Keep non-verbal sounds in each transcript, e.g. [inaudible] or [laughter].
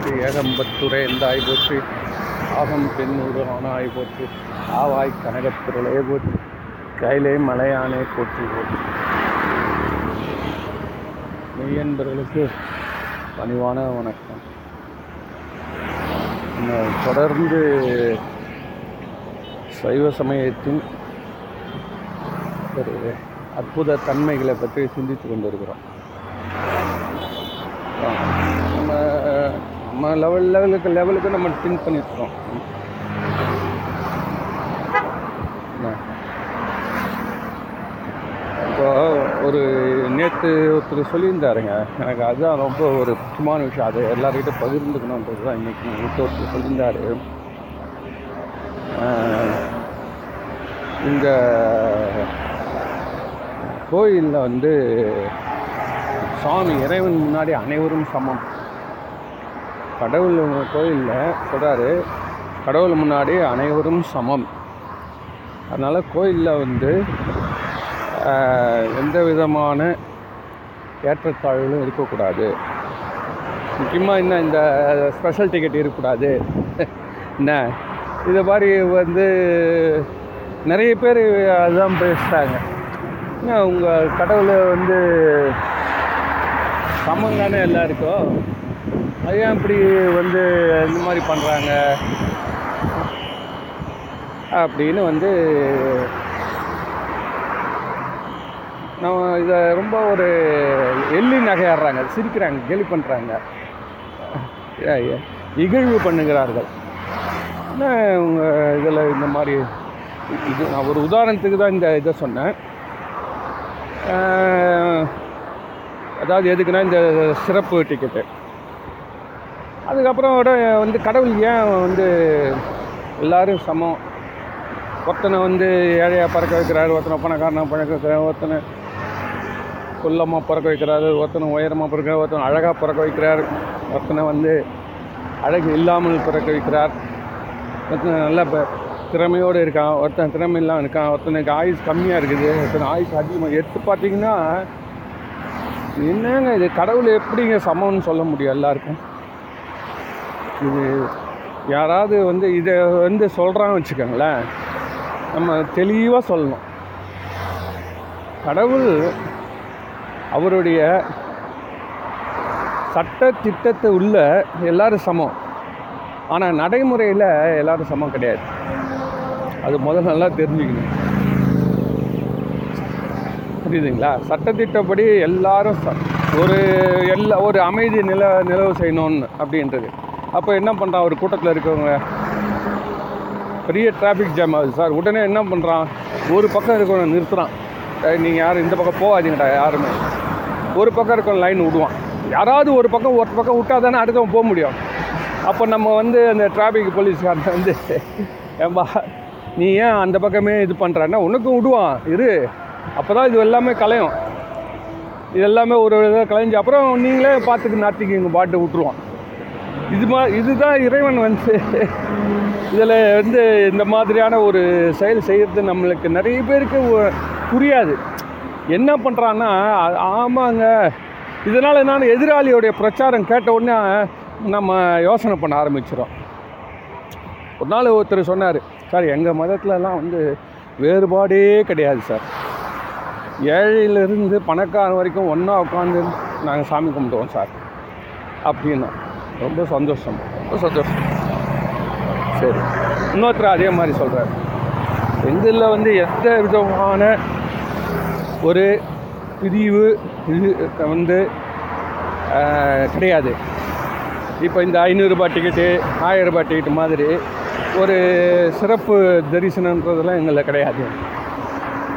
போற்றி ஏகம்பத்துரை எந்தாய் போற்றி? ஆகம் பெண்ணூறு ஆனாய் போற்றி. ஆவாய் கனகத்திரளே போற்றி. கையிலே மலையானே போற்றி போற்றி. மெய்யன்பர்களுக்கு பணிவான வணக்கம். தொடர்ந்து சைவ சமயத்தின் ஒரு அற்புத தன்மைகளை பற்றி சிந்தித்து கொண்டிருக்கிறோம். நம்ம லெவல் லெவலுக்கு லெவலுக்கு நம்ம திங்க் பண்ணிட்டுருக்கோம். இப்போ ஒரு நேற்று ஒருத்தர் சொல்லியிருந்தாருங்க. எனக்கு அதுதான் ரொம்ப ஒரு முக்கியமான விஷயம். அதை எல்லாருக்கிட்ட பகிர்ந்துக்கணுன்றது தான் இன்றைக்கி விட்டு ஒருத்தர் சொல்லியிருந்தாரு. இந்த கோயிலில் வந்து சாமி இறைவன் முன்னாடி அனைவரும் சமம். கடவுள் கோயிலில் சொல்கிறாரு கடவுள் முன்னாடி அனைவரும் சமம். அதனால் கோயிலில் வந்து எந்த விதமான ஏற்றத்தாழ்வுகளும் இருக்கக்கூடாது. முக்கியமாக என்ன இந்த ஸ்பெஷல் டிக்கெட் இருக்கக்கூடாது. என்ன? இது மாதிரி வந்து நிறைய பேர் அதுதான் பேசுகிறாங்க என்ன உங்கள் கடவுளை வந்து சமம் தானே எல்லாருக்கும்? அது ஏன் இப்படி வந்து இந்த மாதிரி பண்ணுறாங்க அப்படின்னு வந்து நம்ம இதை ரொம்ப ஒரு எள்ளி நகையாடுறாங்க சிரிக்கிறாங்க கேலி பண்ணுறாங்க இகழ்வு பண்ணுகிறார்கள். உங்கள் இதில் இந்த மாதிரி இது நான் ஒரு உதாரணத்துக்கு தான் இந்த இதை சொன்னேன். அதாவது எதுக்குன்னா இந்த சிறப்பு டிக்கெட்டு அதுக்கப்புறம் விட வந்து கடவுள் ஏன் வந்து எல்லோரும் சமம்? ஒருத்தனை வந்து ஏழையாக பறக்க வைக்கிறாரு ஒருத்தனை பணக்காரனாக பறக்க வைக்கிறார் ஒருத்தனை குள்ளமாக பிறக்க வைக்கிறாரு ஒருத்தனை உயரமாக பிறக்க ஒருத்தனை அழகாக பிறக்க வைக்கிறார் ஒருத்தனை வந்து அழகு இல்லாமல் பிறக்க வைக்கிறார். ஒருத்தனை நல்ல திறமையோடு இருக்கான் ஒருத்தன் திறமை இல்லாமல் இருக்கான் ஒருத்தனுக்கு ஆயுஸ் கம்மியாக இருக்குது ஒருத்தன் ஆயுஸ் அதிகமாக எடுத்து பார்த்தீங்கன்னா என்னங்க இது? கடவுள் எப்படிங்க சமம்னு சொல்ல முடியும் எல்லாருக்கும்? இது யாராவது வந்து இதை வந்து சொல்கிறான்னு வச்சுக்கோங்களேன். நம்ம தெளிவாக சொல்லணும். கடவுள் அவருடைய சட்ட திட்டத்தை உள்ள எல்லோரும் சமம். ஆனால் நடைமுறையில் எல்லாரும் சமம் கிடையாது. அது முதல்ல நல்லா தெரிஞ்சுக்கணும். புரியுதுங்களா? சட்டத்திட்டப்படி எல்லாரும் ச- ஒரு எல்லா ஒரு அமைதி நில நிலவு செய்யணும்னு அப்படின்றது. அப்போ என்ன பண்ணுறான் ஒரு கூட்டத்தில் இருக்கவங்க. பெரிய டிராஃபிக் ஜாம் ஆகுது சார் உடனே என்ன பண்ணுறான் ஒரு பக்கம் இருக்கவங்க நிறுத்துகிறான் நீங்கள் யாரும் இந்த பக்கம் போகாதீங்கடா யாருமே. ஒரு பக்கம் இருக்கவங்க லைன் விடுவான். யாராவது ஒரு பக்கம் ஒரு பக்கம் விட்டால் தானே அடுத்தவன் போக முடியும். அப்போ நம்ம வந்து அந்த டிராஃபிக் போலீஸ்காரன் வந்து ஏம்பா நீ ஏன் அந்த பக்கமே இது பண்ணுறன்னா உனக்கும் விடுவான். இரு. அப்போ தான் இது எல்லாமே கலையும் இது எல்லாமே ஒரு இதாக கலைஞ்சு அப்புறம் நீங்களே பார்த்துக்கு நாத்திக்கு பாட்டு விட்டுருவான். இது மா இதுதான் இறைவன் வந்து இதில் வந்து இந்த மாதிரியான ஒரு செயல் செய்கிறது நம்மளுக்கு நிறைய பேருக்கு புரியாது. என்ன பண்ணுறான்னா ஆமாங்க. இதனால் நான் எதிராளியோடைய பிரச்சாரம் கேட்ட உடனே நம்ம யோசனை பண்ண ஆரம்பிச்சிடும் ஒரு நாள் ஒருத்தர் சொன்னார் சார் எங்கள் மதத்துலலாம் வந்து வேறுபாடே கிடையாது சார். ஏழையிலிருந்து பணக்காரன் வரைக்கும் ஒன்றா உட்காந்து நாங்கள் சாமி கும்பிடுவோம் சார். அப்படின்னா ரொம்ப சந்தோஷம். ரொம்ப சந்தோஷம். சரி. இன்னொருத்தர் அதே மாதிரி சொல்கிறார் எங்களில் வந்து எந்த விதமான ஒரு பிரிவு இது வந்து கிடையாது. இப்போ இந்த ஐநூறுரூபா டிக்கெட்டு ஆயிரரூபா டிக்கெட்டு மாதிரி ஒரு சிறப்பு தரிசனன்றதெல்லாம் எங்களில் கிடையாது.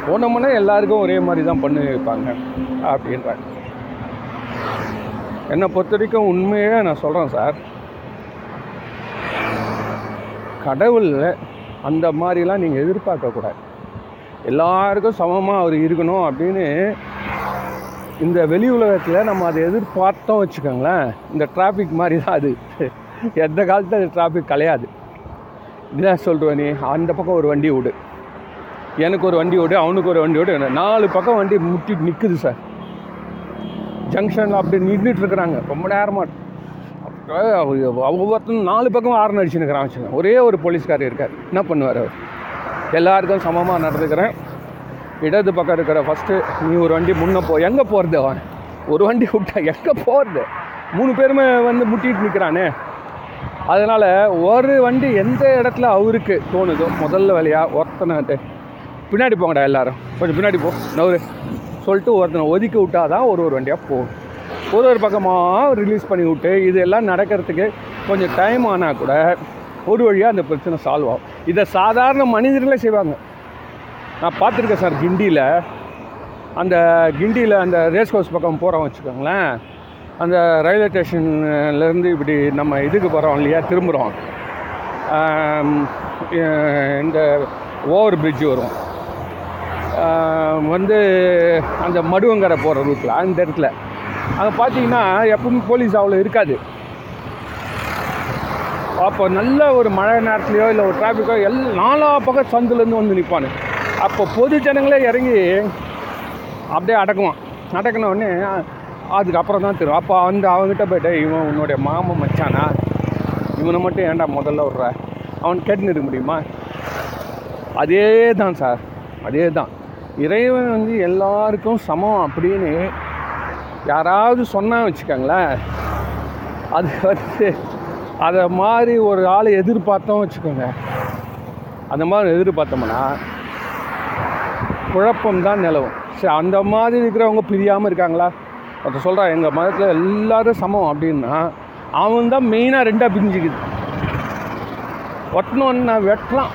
போனோம்னா எல்லாருக்கும் ஒரே மாதிரி தான் பண்ணி வைப்பாங்க அப்படின்றாங்க. என்னை பொறுத்த வரைக்கும் உண்மையே நான் சொல்கிறேன் சார். கடவுளில் அந்த மாதிரிலாம் நீங்கள் எதிர்பார்க்கக்கூடாது எல்லாருக்கும் சமமாக அவர் இருக்கணும் அப்படின்னு இந்த வெளி உலகத்தில் நம்ம அதை எதிர்பார்த்தோம் வச்சுக்கோங்களேன். இந்த டிராஃபிக் மாதிரி தான் அது. எந்த காலத்தில் அது டிராஃபிக் கலையாது. இதுதான் சொல்கிறேன் நீ? அந்த பக்கம் ஒரு வண்டி விடு எனக்கு ஒரு வண்டி விடு அவனுக்கு ஒரு வண்டி விடு நாலு பக்கம் வண்டி முட்டி நிற்குது சார். ஜங்ஷனில் அப்படி நின்றுட்டு இருக்கிறாங்க. ரொம்ப நேரமாக ஒவ்வொருத்தரும் நாலு பக்கம் ஆறு அடிச்சுன்னு இருக்கிறாங்க ஒரே ஒரு போலீஸ்கார் இருக்கார். என்ன பண்ணுவார் அவர்? எல்லாருக்கும் சமமாக நடந்துக்கிறேன். இடது பக்கம் இருக்கிற ஃபஸ்ட்டு நீ ஒரு வண்டி முன்னே போ. எங்கே போகிறது அவன்? ஒரு வண்டி விட்டா எங்கே போகிறது மூணு பேருமே வந்து முட்டிட்டு நிற்கிறானே அதனால் ஒரு வண்டி எந்த இடத்துல அவருக்கு தோணுதோ முதல்ல வேலையாக ஒருத்தனை பின்னாடி போங்கடா எல்லாரும். கொஞ்சம் பின்னாடி போ. நவரு சொல்லிட்டு ஒருத்தனை ஒதுக்கி விட்டால் தான் ஒரு ஒரு வண்டியாக போகும். ஒரு ஒரு பக்கமாக ரிலீஸ் பண்ணி விட்டு இது எல்லாம் நடக்கிறதுக்கு கொஞ்சம் டைம் ஆனால் கூட ஒரு வழியாக அந்த பிரச்சனை சால்வ் ஆகும். இதை சாதாரண மனிதர்களே செய்வாங்க. நான் பார்த்துருக்கேன் சார் கிண்டியில். அந்த கிண்டியில் அந்த ரேஸ் கோர்ஸ் பக்கம் போகிறோம் வச்சுக்கோங்களேன். அந்த ரயில்வே ஸ்டேஷன்லேருந்து இப்படி நம்ம இதுக்கு போகிறோம் இல்லையா திரும்புகிறோம் இந்த ஓவர் பிரிட்ஜ் வரும். வந்து அந்த மடுவங்கரை போகிற ரூட்டில் அந்த இடத்துல. அங்கே பார்த்தீங்கன்னா எப்பவுமே போலீஸ் அவ்வளோ இருக்காது. அப்போ நல்ல ஒரு மழை நேரத்துலையோ இல்லை ஒரு டிராஃபிக்கோ எல் நாலா பக்கம் சந்துலேருந்து வந்து நிற்பானு அப்போ பொது ஜனங்களே இறங்கி அப்படியே அடக்குவான். அடக்குன உடனே அதுக்கப்புறம் தான் தெரியும். அப்போ வந்து அவங்ககிட்ட போய்ட்டு இவன் உன்னுடைய மாமன் மச்சானா? இவனை மட்டும் ஏன்டா முதல்ல விட்ற? அவன் கேட்டுன்னு இருக்க முடியுமா? அதே தான் சார். அதே தான். இறைவன் வந்து எல்லாருக்கும் சமம் அப்படின்னு யாராவது சொன்னா வச்சுக்கோங்களேன். அது வந்து அதை மாதிரி ஒரு ஆளை எதிர்பார்த்தோம் வச்சுக்கோங்க. அந்த மாதிரி எதிர்பார்த்தோம்னா குழப்பம் தான் நிலவும். சரி அந்த மாதிரி இருக்கிறவங்க பிரியாமல் இருக்காங்களா? ஒருத்தர் சொல்கிறா எங்கள் மதத்தில் எல்லோரும் சமம் அப்படின்னா அவன் தான் மெயினாக ரெண்டாக பிரிஞ்சுக்குது. ஒட்டணும் நான் வெட்டலாம்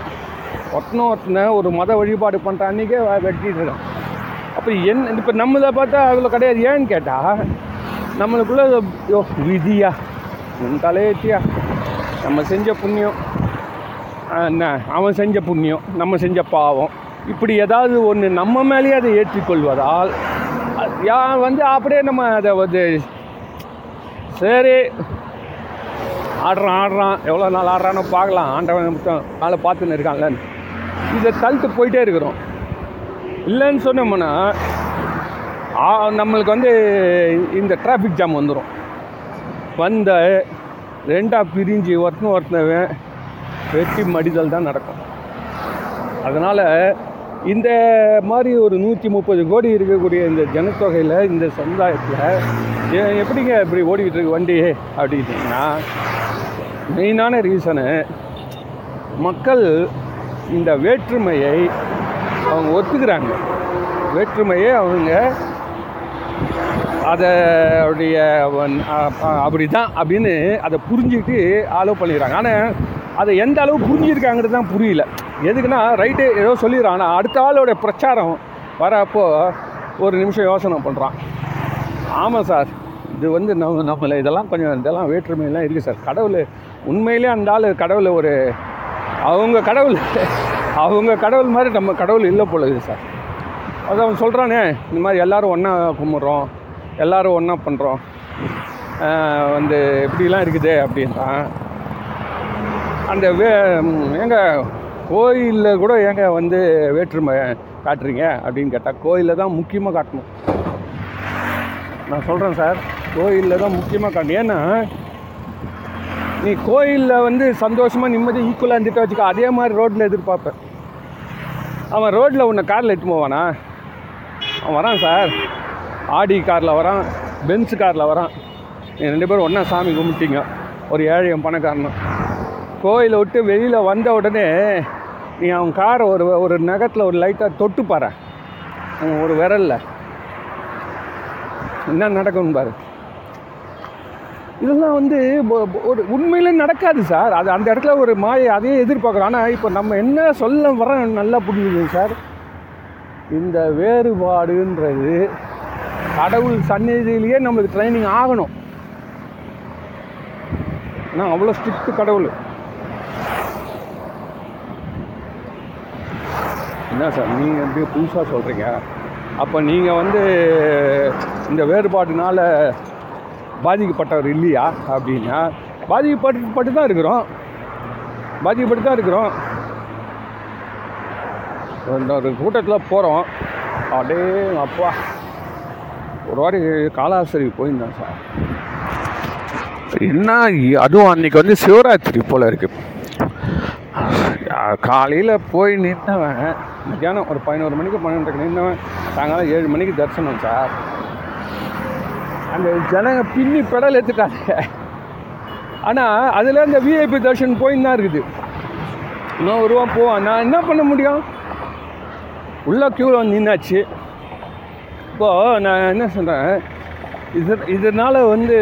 ஒட்டணும் ஒட்டின ஒரு மத வழிபாடு பண்ணுற அன்றைக்கே வெட்டிட்டு இருக்கான் அப்போ என் இப்போ நம்மளை பார்த்தா அவ்வளோ கிடையாது. ஏன்னு கேட்டால் நம்மளுக்குள்ள யோ விதியா? உன் தலையேற்றியா நம்ம செஞ்ச புண்ணியம். என்ன? அவன் செஞ்ச புண்ணியம். நம்ம செஞ்ச பாவம். இப்படி ஏதாவது ஒன்று நம்ம மேலேயே அதை ஏற்றிக்கொள்வதால் அது யா வந்து அப்படியே நம்ம அதை வந்து சரி ஆடுறான் ஆடுறான். எவ்வளோ நாள் ஆடுறானோ பார்க்கலாம். ஆண்டவன் மொத்தம் ஆளை பார்த்துன்னு இருக்கான்ல. இதை தள்ளிட்டு போயிட்டே இருக்கிறோம். இல்லைன்னு சொன்னோம்னா நம்மளுக்கு வந்து இந்த டிராஃபிக் ஜாம் வந்துடும் வந்த ரெண்டாக பிரிஞ்சு ஒருத்தன் ஒருத்தவன் வெட்டி மடிதல் தான் நடக்கும். அதனால் இந்த மாதிரி ஒரு நூற்றி முப்பது கோடி இருக்கக்கூடிய இந்த ஜனத்தொகையில் இந்த சமுதாயத்தில் எப்படிங்க இப்படி ஓடிக்கிட்டு இருக்கு வண்டி அப்படின்னா மெயினான ரீசனு மக்கள் இந்த வேற்றுமையை அவங்க ஒத்துக்கிறாங்க. வேற்றுமையை அவங்க அதோடைய அப்படி தான் அப்படின்னு அதை புரிஞ்சுக்கிட்டு ஆலோ பண்ணிடுறாங்க ஆனால் அதை எந்த அளவு புரிஞ்சிருக்காங்கிறது தான் புரியல. எதுக்குன்னா ரைட்டு ஏதோ சொல்லிடுறான். ஆனால் அடுத்த ஆளோட பிரச்சாரம் வரப்போ ஒரு நிமிஷம் யோசனை பண்ணுறான் ஆமாம் சார் இது வந்து நம்ம நம்மளை இதெல்லாம் கொஞ்சம் இதெல்லாம் வேற்றுமையெல்லாம் இருக்குது சார். கடவுள் உண்மையிலே அந்த ஆள் கடவுளை ஒரு அவங்க கடவுள் அவங்க கடவுள் மாதிரி நம்ம கடவுள் இல்லை போல இருக்குது சார். அது அவன் சொல்கிறானே இந்த மாதிரி எல்லோரும் ஒன்றா கும்பிட்றோம் எல்லோரும் ஒன்றா பண்ணுறோம் வந்து இப்படிலாம் இருக்குது அப்படின்றான். அந்த வே ம், ஏங்க கோயிலில் கூட ஏங்க வந்து வேற்றுமை காட்டுறீங்க அப்படின்னு கேட்டால் கோயிலில் தான் முக்கியமாக காட்டணும். நான் சொல்கிறேன் சார் கோயிலில் தான் முக்கியமாக காட்டணும். ஏன்னா நீ கோயிலில் வந்து சந்தோஷமாக நிம்மதி ஈக்குவலாக இருந்துட்டு வச்சுக்க. அதே மாதிரி ரோட்டில் எதிர்பார்ப்பேன். அவன் ரோட்டில் உன்னை காரில் எட்டு போவானா? அவன் வரான் சார். ஆடி காரில் வரான் பென்ஸ் காரில் வரான். நீ ரெண்டு பேரும் ஒன்றா சாமி கும்பிட்டீங்க. ஒரு ஏழையும் பணக்காரனும். கோயிலை விட்டு வெளியில் வந்த உடனே நீ அவன் காரை ஒரு ஒரு நகத்தில் ஒரு லைட்டாக தொட்டு பாரு அவன் ஒரு விரலில். என்ன நடக்கும்னு பாரு. இதெல்லாம் வந்து ஒரு உண்மையிலே நடக்காது சார். அது அந்த இடத்துல ஒரு மாயை அதையே எதிர்பார்க்குறோம் ஆனால் இப்போ நம்ம என்ன சொல்ல வர நல்லா புரியுது சார். இந்த வேறுபாடுன்றது கடவுள் சந்நிதியிலேயே நம்மளுக்கு ட்ரைனிங் ஆகணும். ஆனால் அவ்வளோ ஸ்ட்ரிக்ட் கடவுள். என்ன சார் நீங்கள் எப்படி புதுசாக சொல்கிறீங்க அப்போ நீங்கள் வந்து இந்த வேறுபாடுனால பாதிக்கப்பட்டவர் இல்லையா அப்படின்னா பாதிக்கப்பட்டு பட்டு தான் இருக்கிறோம். பாதிக்கப்பட்டு தான் இருக்கிறோம் ஒரு கூட்டத்தில் போகிறோம் அப்படியே அப்பா ஒரு வாரி காலாசரி போயிருந்தேன் சார். என்ன அதுவும் அன்னைக்கு வந்து சிவராத்திரி போல் இருக்குது காலையில் போய் நின்றவன் மத்தியானம் ஒரு பதினோரு மணிக்கு பன்னெண்டுக்கு நின்றவன் சாயங்காலம் ஏழு மணிக்கு தரிசனம் சார். அந்த ஜனங்க பின்னி பெடல் எடுத்துட்டாங்க ஆனால் அதில் அந்த விஐபி தர்ஷன் போயின்னு தான் இருக்குது. இன்னும் ஒரு ரூபா போவான். நான் என்ன பண்ண முடியும்? உள்ள க்யூவில் வந்து நின்னாச்சு. இப்போது நான் என்ன சொல்கிறேன் இது இதனால் வந்து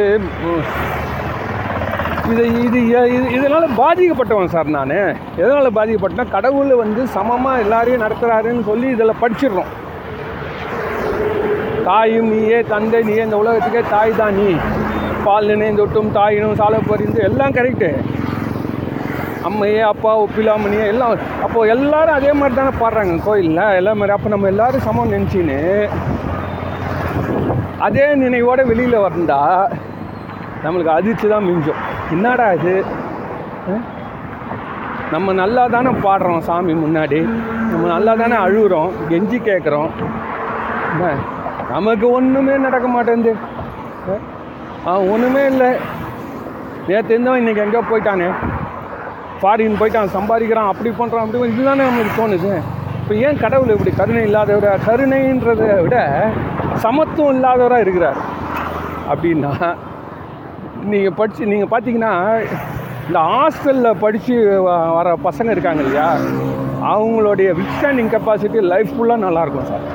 இது இது இது இதனால் பாதிக்கப்பட்டவன் சார் நான். எதனால் பாதிக்கப்பட்டேன்னா கடவுள் வந்து சமமாக எல்லாரையும் நடத்துகிறாருன்னு சொல்லி இதில் படிச்சிடுறோம். தாயும் நீயே தந்தை நீயே இந்த உலகத்துக்கே தாய் தான் நீ. பால் நினைந்தொட்டும் தாயினும் சாலை பறிந்து எல்லாம் கரெக்டு அம்மையே அப்பா ஒப்பிலாமணியே எல்லாம். அப்போது எல்லாரும் அதே மாதிரி தானே பாடுறாங்க கோயிலில். எல்லாம் மாதிரி. அப்போ நம்ம எல்லாரும் சமம் நினச்சின்னு. அதே நினைவோடு வெளியில் வந்தா நம்மளுக்கு அதிர்ச்சி தான் மிஞ்சும். என்னடா இது? நம்ம நல்லா தானே பாடுறோம் சாமி முன்னாடி. நம்ம நல்லா தானே அழுகுறோம் கெஞ்சி கேட்குறோம். என்ன நமக்கு ஒன்றுமே நடக்க மாட்டேங்குது. அவன் ஒன்றுமே இல்லை. நேற்று இருந்தவன் இன்றைக்கி எங்கேயோ போயிட்டானே. ஃபாரின் போயிட்டான் சம்பாதிக்கிறான் அப்படி பண்ணுறான் அப்படி இதுதானே நம்மளுக்கு தோணுது. இப்போ ஏன் கடவுள் இப்படி கருணை இல்லாதவரை? கருணைன்றதை விட சமத்துவம் இல்லாதவராக இருக்கிறார். அப்படின்னா நீங்கள் படித்து நீங்கள் பார்த்தீங்கன்னா இந்த ஹாஸ்டலில் படித்து வர பசங்க இருக்காங்க இல்லையா? அவங்களுடைய வித்ஸ்டாண்டிங் கெப்பாசிட்டி லைஃப் ஃபுல்லாக நல்லாயிருக்கும் சார்.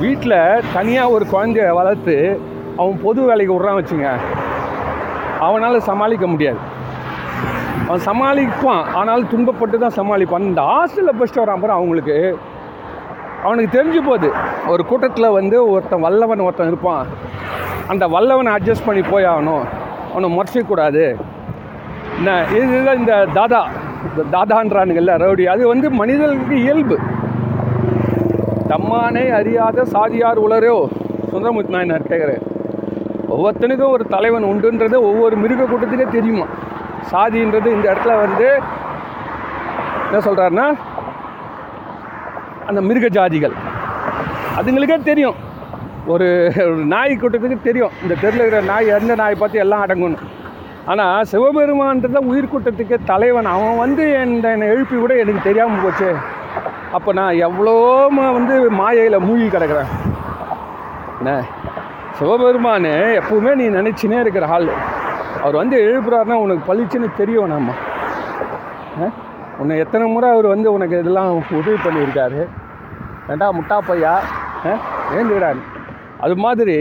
வீட்டில் தனியாக ஒரு குழந்தைய வளர்த்து அவன் பொது வேலைக்கு விட்றான் வச்சுங்க. அவனால் சமாளிக்க முடியாது. அவன் சமாளிப்பான். ஆனாலும் துன்பப்பட்டு தான் சமாளிப்பான். இந்த ஹாஸ்டலில் படிச்சுட்டு வரான் பாரு அவங்களுக்கு. அவனுக்கு தெரிஞ்சு போகுது. ஒரு கூட்டத்தில் வந்து ஒருத்தன் வல்லவன் ஒருத்தன் இருப்பான். அந்த வல்லவனை அட்ஜஸ்ட் பண்ணி போய் ஆகணும். அவனை முறைச்சிக்கூடாது. என்ன இதுதான் இந்த தாதா இந்த தாதான்றானுங்கள்ல ரவுடி. அது வந்து மனிதர்களுக்கு இயல்பு. தம்மானே அறியாத சாதியார் உளரோ? சுந்தரமூர்த்தி நாயனார் கேட்குறாரு ஒவ்வொருத்தனுக்கும் ஒரு தலைவன் உண்டுன்றது ஒவ்வொரு மிருக கூட்டத்துக்கே தெரியுமா? சாதின்றது இந்த இடத்துல வந்து என்ன சொல்கிறாருன்னா அந்த மிருக ஜாதிகள். அதுங்களுக்கே தெரியும். ஒரு நாய் கூட்டத்துக்கு தெரியும். இந்த தெருவில் இருக்கிற நாய் எந்த நாய் பார்த்து எல்லாம் அடங்கணும். ஆனால் சிவபெருமான்றத உயிர் கூட்டத்துக்கு தலைவன் அவன் வந்து என்னை எழுப்பி கூட எனக்கு தெரியாமல் போச்சு. அப்போ நான் எவ்வளோ வந்து மாயையில் மூழ்கி கிடக்கிறேன்? என்ன சிவபெருமான் எப்பவுமே நீ நினச்சினே இருக்கிற ஆள். அவர் வந்து எழுப்புறாருன்னா உனக்கு பளிச்சுன்னு தெரியும் நம்ம உன்னை எத்தனை முறை அவர் வந்து உனக்கு இதெல்லாம் உதவி பண்ணியிருக்காரு. ஏண்டா முட்டா பையா ஏந்துக்கிறாரு அது மாதிரி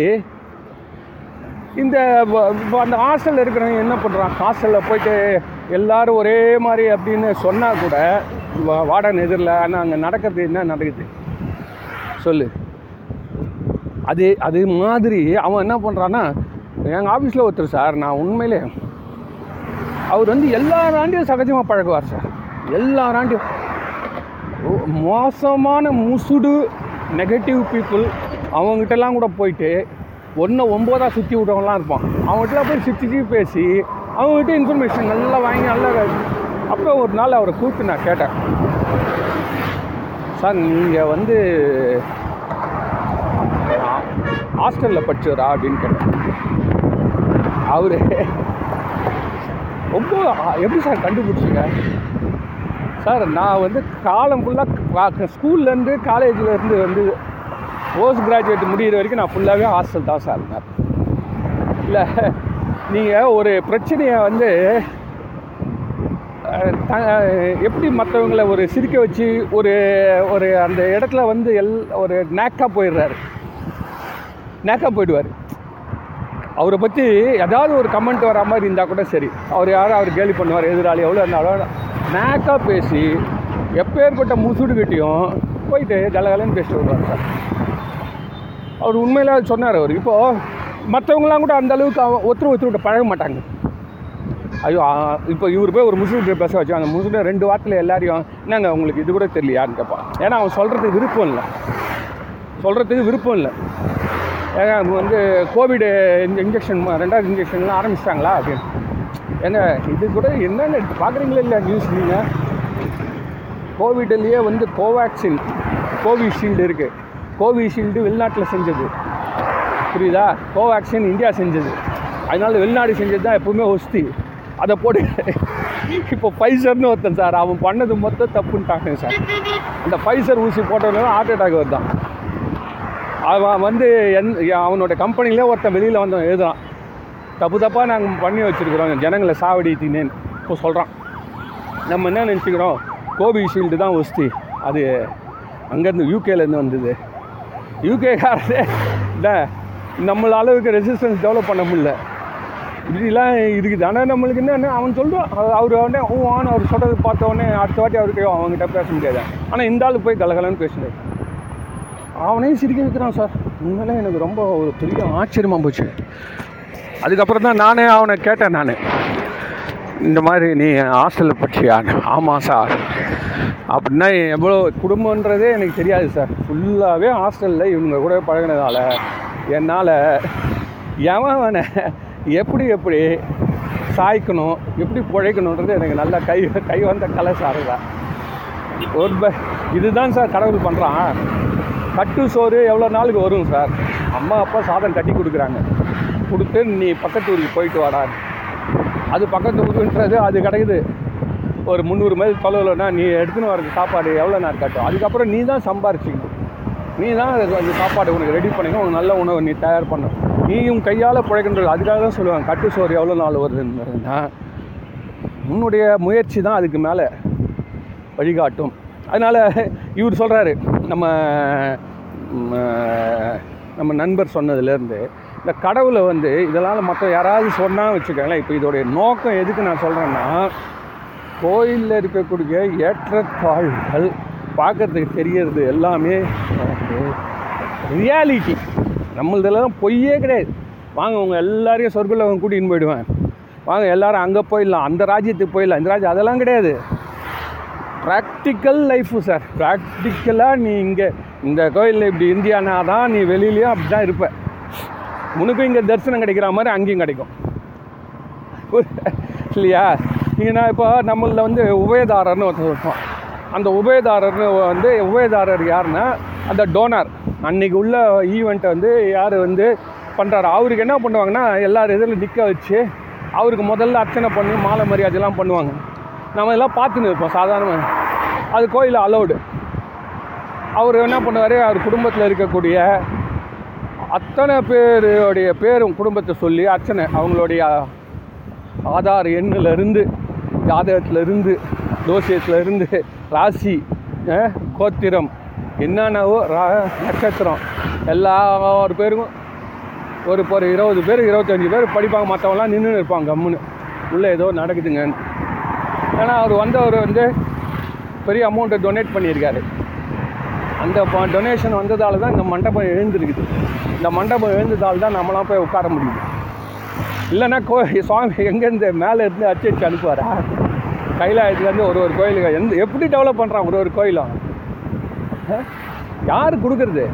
இந்த அந்த ஹாஸ்டலில் இருக்கிறவங்க என்ன பண்ணுறான் ஹாஸ்டலில் போயிட்டு எல்லாரும் ஒரே மாதிரி அப்படின்னு சொன்னால் கூட வா- எதிரில் ஆனால் அங்கே நடக்கிறது என்ன நடக்குது? சொல்லு. அது அது மாதிரி அவன் என்ன பண்ணுறான்னா எங்கள் ஆஃபீஸில் ஒருத்தர் சார் நான் உண்மையிலே அவர் வந்து எல்லாராண்டியும் சகஜமாக பழகுவார் சார். எல்லாராண்டியும் மோசமான முசுடு நெகட்டிவ் பீப்புள் அவங்ககிட்டலாம் கூட போயிட்டு ஒன்று ஒம்போதாக சுற்றி விட்டவங்களாம் இருப்பான். அவங்ககிட்ட போய் சுற்றி பேசி அவங்ககிட்ட இன்ஃபர்மேஷன் நல்லா வாங்கி நல்லா அப்புறம் ஒரு நாள் அவரை கூப்பிட்டு நான் கேட்டேன். சார் நீங்கள் வந்து ஹாஸ்டலில் படிச்சவரா? அப்படின்னு கேட்டேன். அவரு ரொம்ப எப்படி சார் கண்டுபிடிச்சிங்க? சார் நான் வந்து காலம் ஃபுல்லாக ஸ்கூல்லேருந்து காலேஜ்லேருந்து வந்து போஸ்ட் கிராஜுவேட் முடிகிற வரைக்கும் நான் ஃபுல்லாகவே ஹாஸ்டல் தான் சார் இருந்தேன். இல்லை நீங்கள் ஒரு பிரச்சனையை வந்து த- எப்படி மற்றவங்களை ஒரு சிரிக்க வச்சு ஒரு ஒரு அந்த இடத்துல வந்து எல் ஒரு நேக்காக போயிடுறாரு. நேக்காக போயிடுவார். அவரை பற்றி ஏதாவது ஒரு கமெண்ட் வர மாதிரி இருந்தால் கூட சரி. அவர் யாரும் அவர் கேலி பண்ணுவார் எதிராளி எவ்வளோ இருந்தாலும் நேக்காக பேசி எப்பேற்பட்ட முசுடுகிட்டையும் போயிட்டு கலகலன்னு பேசிட்டு வருவார் சார். அவர் உண்மையில சொன்னார் அவர். இப்போது மற்றவங்களாம் கூட அந்த அளவுக்கு ஒருத்தர் ஒருத்தர் பழக மாட்டாங்க. ஐயோ இப்போ இவர் போய் ஒரு முஸ்லீம் பேச வச்சு அந்த முஸ்லீம் ரெண்டு வாரத்தில் எல்லாரையும் என்னங்க அவங்களுக்கு இது கூட தெரியலையான்னு கேட்பான். ஏன்னா அவன் சொல்கிறதுக்கு விருப்பம் இல்லை. சொல்கிறதுக்கு விருப்பம் இல்லை. ஏன்னா வந்து கோவிடு இந்த இன்ஜெக்ஷன் ரெண்டாவது இன்ஜெக்ஷன்லாம் ஆரம்பிச்சிட்டாங்களா அப்படின்னு. ஏங்க இது கூட என்னென்ன பார்க்குறீங்களே இல்லையா நியூஸ் நீங்கள் கோவிட்லேயே வந்து கோவேக்சின் கோவிஷீல்டு இருக்குது கோவிஷீல்டு வெளிநாட்டில் செஞ்சது. புரியுதா? கோவேக்சின் இந்தியா செஞ்சது. அதனால வெளிநாடு செஞ்சது தான் எப்பவுமே ஒஸ்தி. அதை போட்டு இப்போ ஃபைசர்னு ஒருத்தன் சார் அவன் பண்ணது மொத்தம் தப்புன்ட்டாங்க சார். அந்த ஃபைசர் ஊசி போட்டவங்க ஹார்ட் அட்டாக் வருதான். அவன் வந்து என் அவனோட கம்பெனிலே ஒருத்தன் வெளியில் வந்தவன் எழுதுறான். தப்பு தப்பாக நாங்கள் பண்ணி வச்சுருக்குறோம். ஜனங்களை சாவடித்தினேன்னு. இப்போ சொல்கிறான் நம்ம என்ன நினச்சிக்கிறோம்? கோவிஷீல்டு தான் ஒஸ்தி. அது அங்கேருந்து யூகேலேருந்து வந்தது. யூகேக்காரே இல்லை நம்மள அளவுக்கு ரெசிஸ்டன்ஸ் டெவலப் பண்ண முடியல. இப்படிலாம் இருக்குது. ஆனால் நம்மளுக்கு என்ன அவன் சொல்லுவான் அவர் உடனே ஓ ஆன் அவர் சொல்கிறது பார்த்த உடனே அடுத்த வாட்டி அவருக்கு அவங்ககிட்ட பேச முடியாது. ஆனால் இந்த ஆள் போய் கலகலன்னு பேசினார் அவனையும் சிரிக்க வைக்கிறான் சார். உண்மையிலே எனக்கு ரொம்ப ஒரு பெரிய ஆச்சரியமாக போச்சு. அதுக்கப்புறம் தான் நானே அவனை கேட்டேன் நான். இந்த மாதிரி நீ ஹாஸ்டலில் படிச்சியா? ஆமாம் சார். அப்படின்னா எவ்வளோ குடும்பன்றதே எனக்கு தெரியாது சார். ஃபுல்லாகவே ஹாஸ்டலில் இவங்க கூட பழகினதால. என்னால் எவனை எப்படி எப்படி சாய்க்கணும் எப்படி பிழைக்கணுன்றது எனக்கு நல்லா கை கை வந்த கலை சார் தான். ஒரு ப இதுதான் சார் கடவுள் பண்ணுறான் கட்டு சோறு எவ்வளோ நாளுக்கு வரும் சார் அம்மா அப்பா சாதம் கட்டி கொடுக்குறாங்க. கொடுத்து நீ பக்கத்து ஊருக்கு போயிட்டு வாடா. அது பக்கத்து ஊருன்றது அது கிடைக்குது. ஒரு முந்நூறு மைல் தொலைவில்னா நீ எடுத்துன்னு வரது சாப்பாடு எவ்வளோ நேரம் கட்டும்? அதுக்கப்புறம் நீ தான் சம்பாரிச்சிக்கணும். நீ தான் அந்த சாப்பாடு உனக்கு ரெடி பண்ணி உனக்கு நல்ல உணவு நீ தயார் பண்ண. நீயும் கையால் பிழைக்கின்றது அதுக்காக தான் சொல்லுவாங்க கட்டு சோறு எவ்வளோ நாள் வருதுன்னா உன்னுடைய முயற்சி தான் அதுக்கு மேலே வழிகாட்டும். அதனால் இவர் சொல்கிறாரு நம்ம நம்ம நண்பர் சொன்னதுலேருந்து இந்த கடவுளை வந்து இதனால் மற்ற யாராவது சொன்னால் வச்சுக்கோங்களேன் இப்போ இதோடைய நோக்கம் எதுக்கு நான் சொல்கிறேன்னா கோயிலில் இருக்கக்கூடிய ஏற்றத்தாழ்வுகள் பார்க்கறதுக்கு தெரியறது எல்லாமே ரியாலிட்டி நம்மளதெல்லாம் பொய்யே கிடையாது. வாங்க உங்கள் எல்லாரையும் அவங்க கூட்டின்னு போயிடுவேன். வாங்க எல்லாரும் அங்கே போயிடலாம் அந்த ராஜ்யத்துக்கு போயிடலாம். இந்த ராஜ்யம் அதெல்லாம் கிடையாது. ப்ராக்டிக்கல் லைஃபு சார் ப்ராக்டிக்கலாக நீ இங்கே இந்த கோயிலில் இப்படி இந்தியானா தான் நீ வெளியிலையும் அப்படி தான் இருப்ப. உனக்கும் இங்கே தரிசனம் கிடைக்கிற மாதிரி அங்கேயும் கிடைக்கும். இல்லையா? நீங்கள் நான் இப்போ நம்மளில் வந்து உபயதாரன்னு ஒருத்தர் இருப்போம் அந்த உபயதாரர்னு வந்து உபயதாரர் யாருன்னா அந்த டோனார். அன்றைக்கி உள்ள ஈவெண்ட்டை வந்து யார் வந்து பண்ணுறாரு அவருக்கு என்ன பண்ணுவாங்கன்னா எல்லார் இதில் நிற்க வச்சு அவருக்கு முதல்ல அர்ச்சனை பண்ணி மாலை மரியாதைலாம் பண்ணுவாங்க. நம்ம எல்லாம் பார்த்துன்னு இருப்போம் சாதாரணமாக அது கோயில் அலௌடு அவர் என்ன பண்ணுவார்? அவர் குடும்பத்தில் இருக்கக்கூடிய அத்தனை பேருடைய பேரும் குடும்பத்தை சொல்லி அர்ச்சனை அவங்களுடைய ஆதார் எண்ணிலிருந்து ஜாதகத்திலிருந்து ஜோசியத்திலிருந்து ராசி கோத்திரம் என்னென்னவோ ரா நட்சத்திரம். எல்லா ஒரு பேருக்கும் ஒரு ஒரு இருபது பேர் இருபத்தஞ்சி பேர் படிப்பாங்க. மற்றவங்களாம் நின்று இருப்பாங்க கம்முன்னு. உள்ளே ஏதோ நடக்குதுங்க. ஏன்னா அவர் வந்தவர் வந்து பெரிய அமௌண்ட்டை டொனேட் பண்ணியிருக்காரு. அந்த டொனேஷன் வந்ததால் தான் இந்த மண்டபம் எழுந்திருக்குது. இந்த மண்டபம் எழுந்ததால் தான் நம்மளாம் போய் உட்கார முடியுது. இல்லைன்னா கோ சுவாமி எங்கேருந்து மேலே இருந்து அச்சு அனுப்புவாரா? கைலாயத்துலேருந்து ஒரு ஒரு கோயிலுக்கு எந்த எப்படி டெவலப் பண்ணுறான் ஒரு ஒரு கோயிலும்? யார் கொடுக்குறது?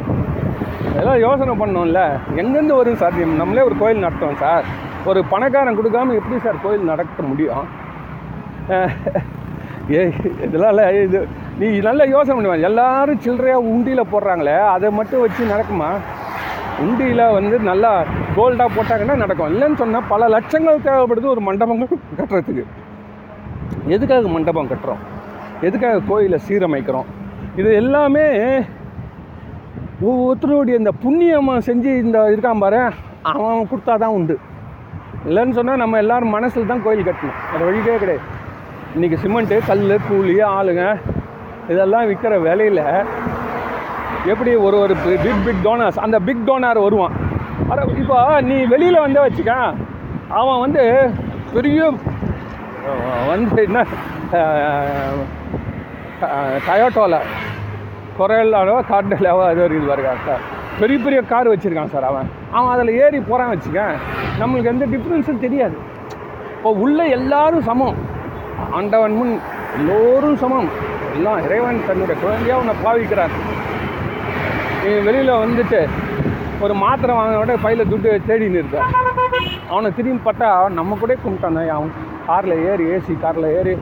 இதெல்லாம் யோசனை பண்ணோம்ல எங்கேருந்து வரும் சார் நம்மளே ஒரு கோயில் நடத்துவோம் சார். ஒரு பணக்காரன் கொடுக்காம எப்படி சார் கோயில் நடத்த முடியும்? ஏ இதெல்லாம் இல்லை இது நீ நல்லா யோசனை பண்ணுவேன் எல்லாரும் சில்லறையாக உண்டியில் போடுறாங்களே அதை மட்டும் வச்சு நடக்குமா? உண்டியில் வந்து நல்லா கோல்டாக போட்டாங்கன்னா நடக்கும். இல்லைன்னு சொன்னால் பல லட்சங்கள் தேவைப்படுது ஒரு மண்டபங்கள் கட்டுறதுக்கு. எதுக்காக மண்டபம் கட்டுறோம்? எதுக்காக கோயிலை சீரமைக்கிறோம்? இது எல்லாமே ஒவ்வொருத்தருடைய இந்த புண்ணியமாக செஞ்சு இந்த இருக்கான் பாரு அவன் கொடுத்தா தான் உண்டு. இல்லைன்னு சொன்னால் நம்ம எல்லாரும் மனசில் தான் கோயில் கட்டணும். அது வழிக்கே கிடையாது. இன்றைக்கி சிமெண்ட்டு கல் கூலி ஆளுங்க இதெல்லாம் விற்கிற விலையில் எப்படி ஒரு ஒரு பிக் பிக் டோனர்ஸ் அந்த பிக் டோனார் வருவான். அட இப்போ நீ வெளியில் வந்தே வச்சுக்க அவன் வந்து பெரிய வந்து என்ன டயோட்டோவில் கொரலாவோ கார்டலாவோ அது ஒரு இது பாருங்க சார். பெரிய பெரிய கார் வச்சுருக்கான் சார் அவன். அவன் அதில் ஏறி போகிறான் வச்சுக்க நம்மளுக்கு எந்த டிஃப்ரென்ஸும் தெரியாது. இப்போ உள்ள எல்லாரும் சமம். ஆண்டவன் முன் எல்லோரும் சமம். எல்லாம் இறைவன் தன்னுடைய குழந்தையாக உன்னை பாவிக்கிறார். நீ வெளியில் வந்துட்டு ஒரு மாத்திரை வாங்கினோட பையில் துட்டு தேடின்னு இருக்க அவனை திரும்பி பார்த்தா நம்ம கூட கும்பிட்டானே அவன். காரில் ஏறி ஏசி காரில் ஏறி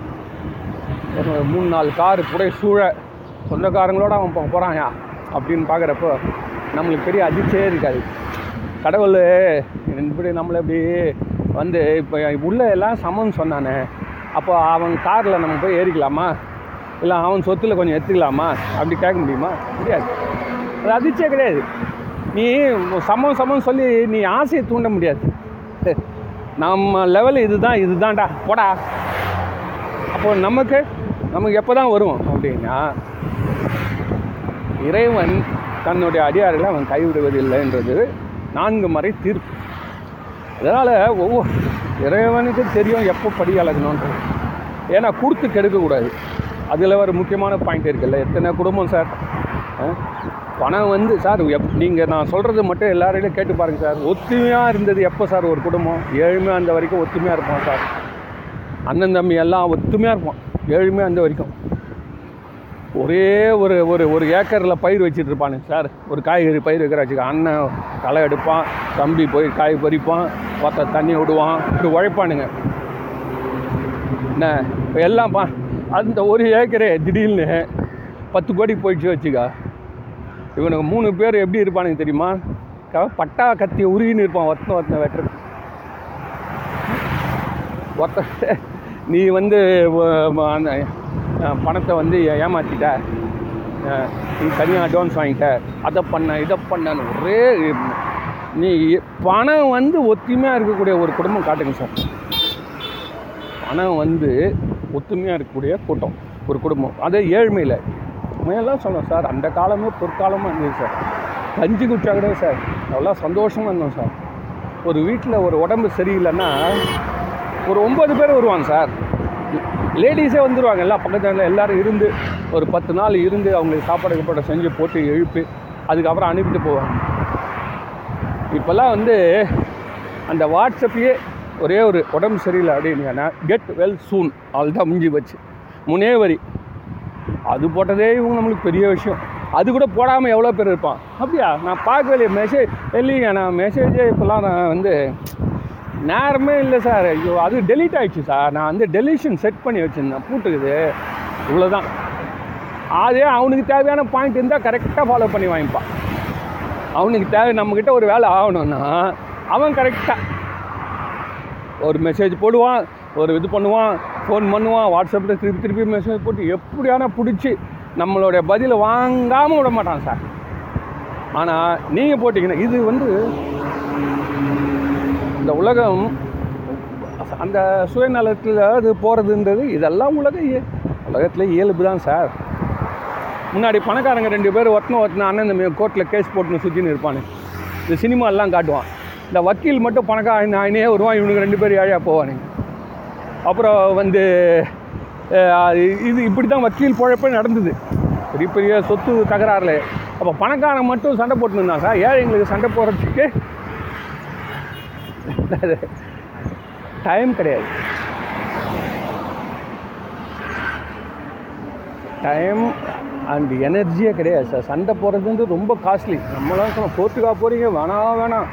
ஒரு மூணு நாலு காரு புடை சூழ சொந்தக்காரங்களோட அவன் போ போகிறான்யா அப்படின்னு பார்க்குறப்போ நம்மளுக்கு பெரிய அதிர்ச்சியே இருக்காது. கடவுள் இப்படி நம்மளை இப்படி வந்து இப்போ உள்ள எல்லாம் சமம்னு சொன்னானே அப்போ அவன் காரில் நம்ம போய் ஏறிக்கலாமா? இல்லை அவன் சொத்தில் கொஞ்சம் எடுத்துக்கலாமா அப்படி கேட்க முடியுமா? முடியாது. அது அதிர்ச்சியே கிடையாது. நீ சமம் சமம் சொல்லி நீ ஆசையை தூண்ட முடியாது. நம்ம லெவல் இதுதான் இதுதான்டா. போடா. அப்போ நமக்கு நமக்கு எப்போ தான் வரும் அப்படின்னா இறைவன் தன்னுடைய அடியார்களை அவன் கைவிடுவதில்லைன்றது நான்கு முறை தீர்ப்பு. அதனால் ஒவ்வொரு இறைவனுக்கு தெரியும் எப்போ படி அளக்கணுன்றது ஏன்னா கொடுத்து கெடுக்கக்கூடாது. அதில் ஒரு முக்கியமான பாயிண்ட் இருக்குல்ல. எத்தனை குடும்பம் சார்? ஆ? பணம் வந்து சார் எப் நீங்கள் நான் சொல்கிறது மட்டும் எல்லாரையும் கேட்டு பாருங்கள் சார். ஒத்துமையாக இருந்தது எப்போ சார் ஒரு குடும்பம்? ஏழ்மையாக அந்த வரைக்கும் ஒத்துமையாக இருப்போம் சார். அண்ணன் தம்பி எல்லாம் ஒத்துமையாக இருப்போம். ஏழ்மையாக அந்த வரைக்கும். ஒரே ஒரு ஒரு ஒரு ஏக்கரில் பயிர் வச்சுட்டு இருப்பானுங்க சார். ஒரு காய்கறி பயிர் வைக்கிற வச்சுக்க அண்ணன் களை எடுப்பான் தம்பி போய் காய் பறிப்பான் பார்த்தா தண்ணி விடுவான் இப்படி உழைப்பானுங்க. என்ன இப்போ எல்லாம் பா அந்த ஒரு ஏக்கரே திடீர்னு பத்து கோடி போயிடுச்சு வச்சுக்கா. இவனுக்கு மூணு பேர் எப்படி இருப்பானுங்க தெரியுமா? க- பட்டா கத்தி உருகின்னு இருப்பான் ஒருத்தன் ஒருத்தன் வெட்டுறது ஒத்த நீ வந்து அந்த பணத்தை வந்து ஏமாற்றிட்ட நீ தனியாக அட்வான்ஸ் வாங்கிட்ட. அதை பண்ண இதை பண்ணன்னு ஒரே நீ பணம் வந்து ஒத்துமையாக இருக்கக்கூடிய ஒரு குடும்பம் காட்டுங்க சார். பணம் வந்து ஒத்துமையாக இருக்கக்கூடிய கூட்டம் ஒரு குடும்பம். அதே ஏழ்மையில். உண்மையெல்லாம் சொன்னோம் சார். அந்த காலமே பொற்காலமும் இருந்தது சார். கஞ்சி குடிச்சா கூட சார் நல்லா சந்தோஷமாக இருந்தோம் சார். ஒரு வீட்டில் ஒரு உடம்பு சரியில்லைன்னா ஒரு ஒம்பது பேர் வருவாங்க சார். லேடிஸே வந்துடுவாங்க எல்லாம் பக்கத்தில் எல்லோரும் இருந்து ஒரு பத்து நாள் இருந்து அவங்களுக்கு சாப்பாடு கீப்பாடு செஞ்சு போட்டு எழுப்பி அதுக்கப்புறம் அனுப்பிட்டு போவாங்க. இப்போல்லாம் வந்து அந்த வாட்ஸ்அப்லேயே ஒரே ஒரு உடம்பு சரியில்லை அப்படின்னா கெட் வெல் சூன் தான் முடிஞ்சு வச்சு முனே வரி. அது போட்டதே இவங்க நம்மளுக்கு பெரிய விஷயம். அது கூட போடாமல் எவ்வளோ பேர் இருப்பான்? அப்படியா? நான் பார்க்கவே மெசேஜ் இல்லைங்க நான் மெசேஜே இப்போல்லாம் நான் வந்து நேரமே இல்லை சார். ஐயோ அது டெலீட் ஆயிடுச்சு சார். நான் வந்து டெலிஷன் செட் பண்ணி வச்சுருந்தேன். பூட்டுக்குது. இவ்வளோதான். அதே அவனுக்கு தேவையான பாயிண்ட் இருந்தால் கரெக்டாக ஃபாலோ பண்ணி வாங்கிப்பான். அவனுக்கு தேவை நம்மக்கிட்ட ஒரு வேலை ஆகணும்னா அவன் கரெக்டாக ஒரு மெசேஜ் போடுவான். ஒரு இது பண்ணுவான் ஃபோன் பண்ணுவான் வாட்ஸ்அப்பில் திருப்பி திருப்பி மெசேஜ் போட்டு எப்படியான பிடிச்சி நம்மளுடைய பதிலை வாங்காமல் விட மாட்டான் சார் ஆனால் நீங்கள் போட்டிங்கன்னா இது வந்து இந்த உலகம் அந்த சுயநலத்தில் அது போகிறதுன்றது இதெல்லாம் உலக உலகத்தில் இயல்பு தான் சார் முன்னாடி பணக்காரங்க ரெண்டு பேர் ஒத்தனை ஒத்தனை அண்ணன் தம்பி கோர்ட்டில் கேஸ் போட்டுன்னு சுற்றின்னு இருப்பானு. இந்த சினிமாலாம் காட்டுவான். இந்த வக்கீல் மட்டும் பணக்காரன் ஆயினே வருவான் இவனுக்கு ரெண்டு பேர் ஏழையாக போவானுங்க. அப்புறம் வந்து இது இப்படி தான் வக்கீல் பொழப்பே நடந்தது. பெரிய பெரிய சொத்து தகராறுல. அப்போ பணக்காரன் மட்டும் சண்டை போட்டுன்னு இருந்தான் சார் ஏழைங்களுக்கு சண்டை போடுறதுக்கு [laughs] டைம் கிடையாது. டைம் அண்ட் எனர்ஜியே கிடையாது சார் சண்டை போடுறது வந்து ரொம்ப காஸ்ட்லி நம்மளாம் சொன்னோம் கோர்ட்டுக்கா போகிறீங்க வேணாம் வேணாம்.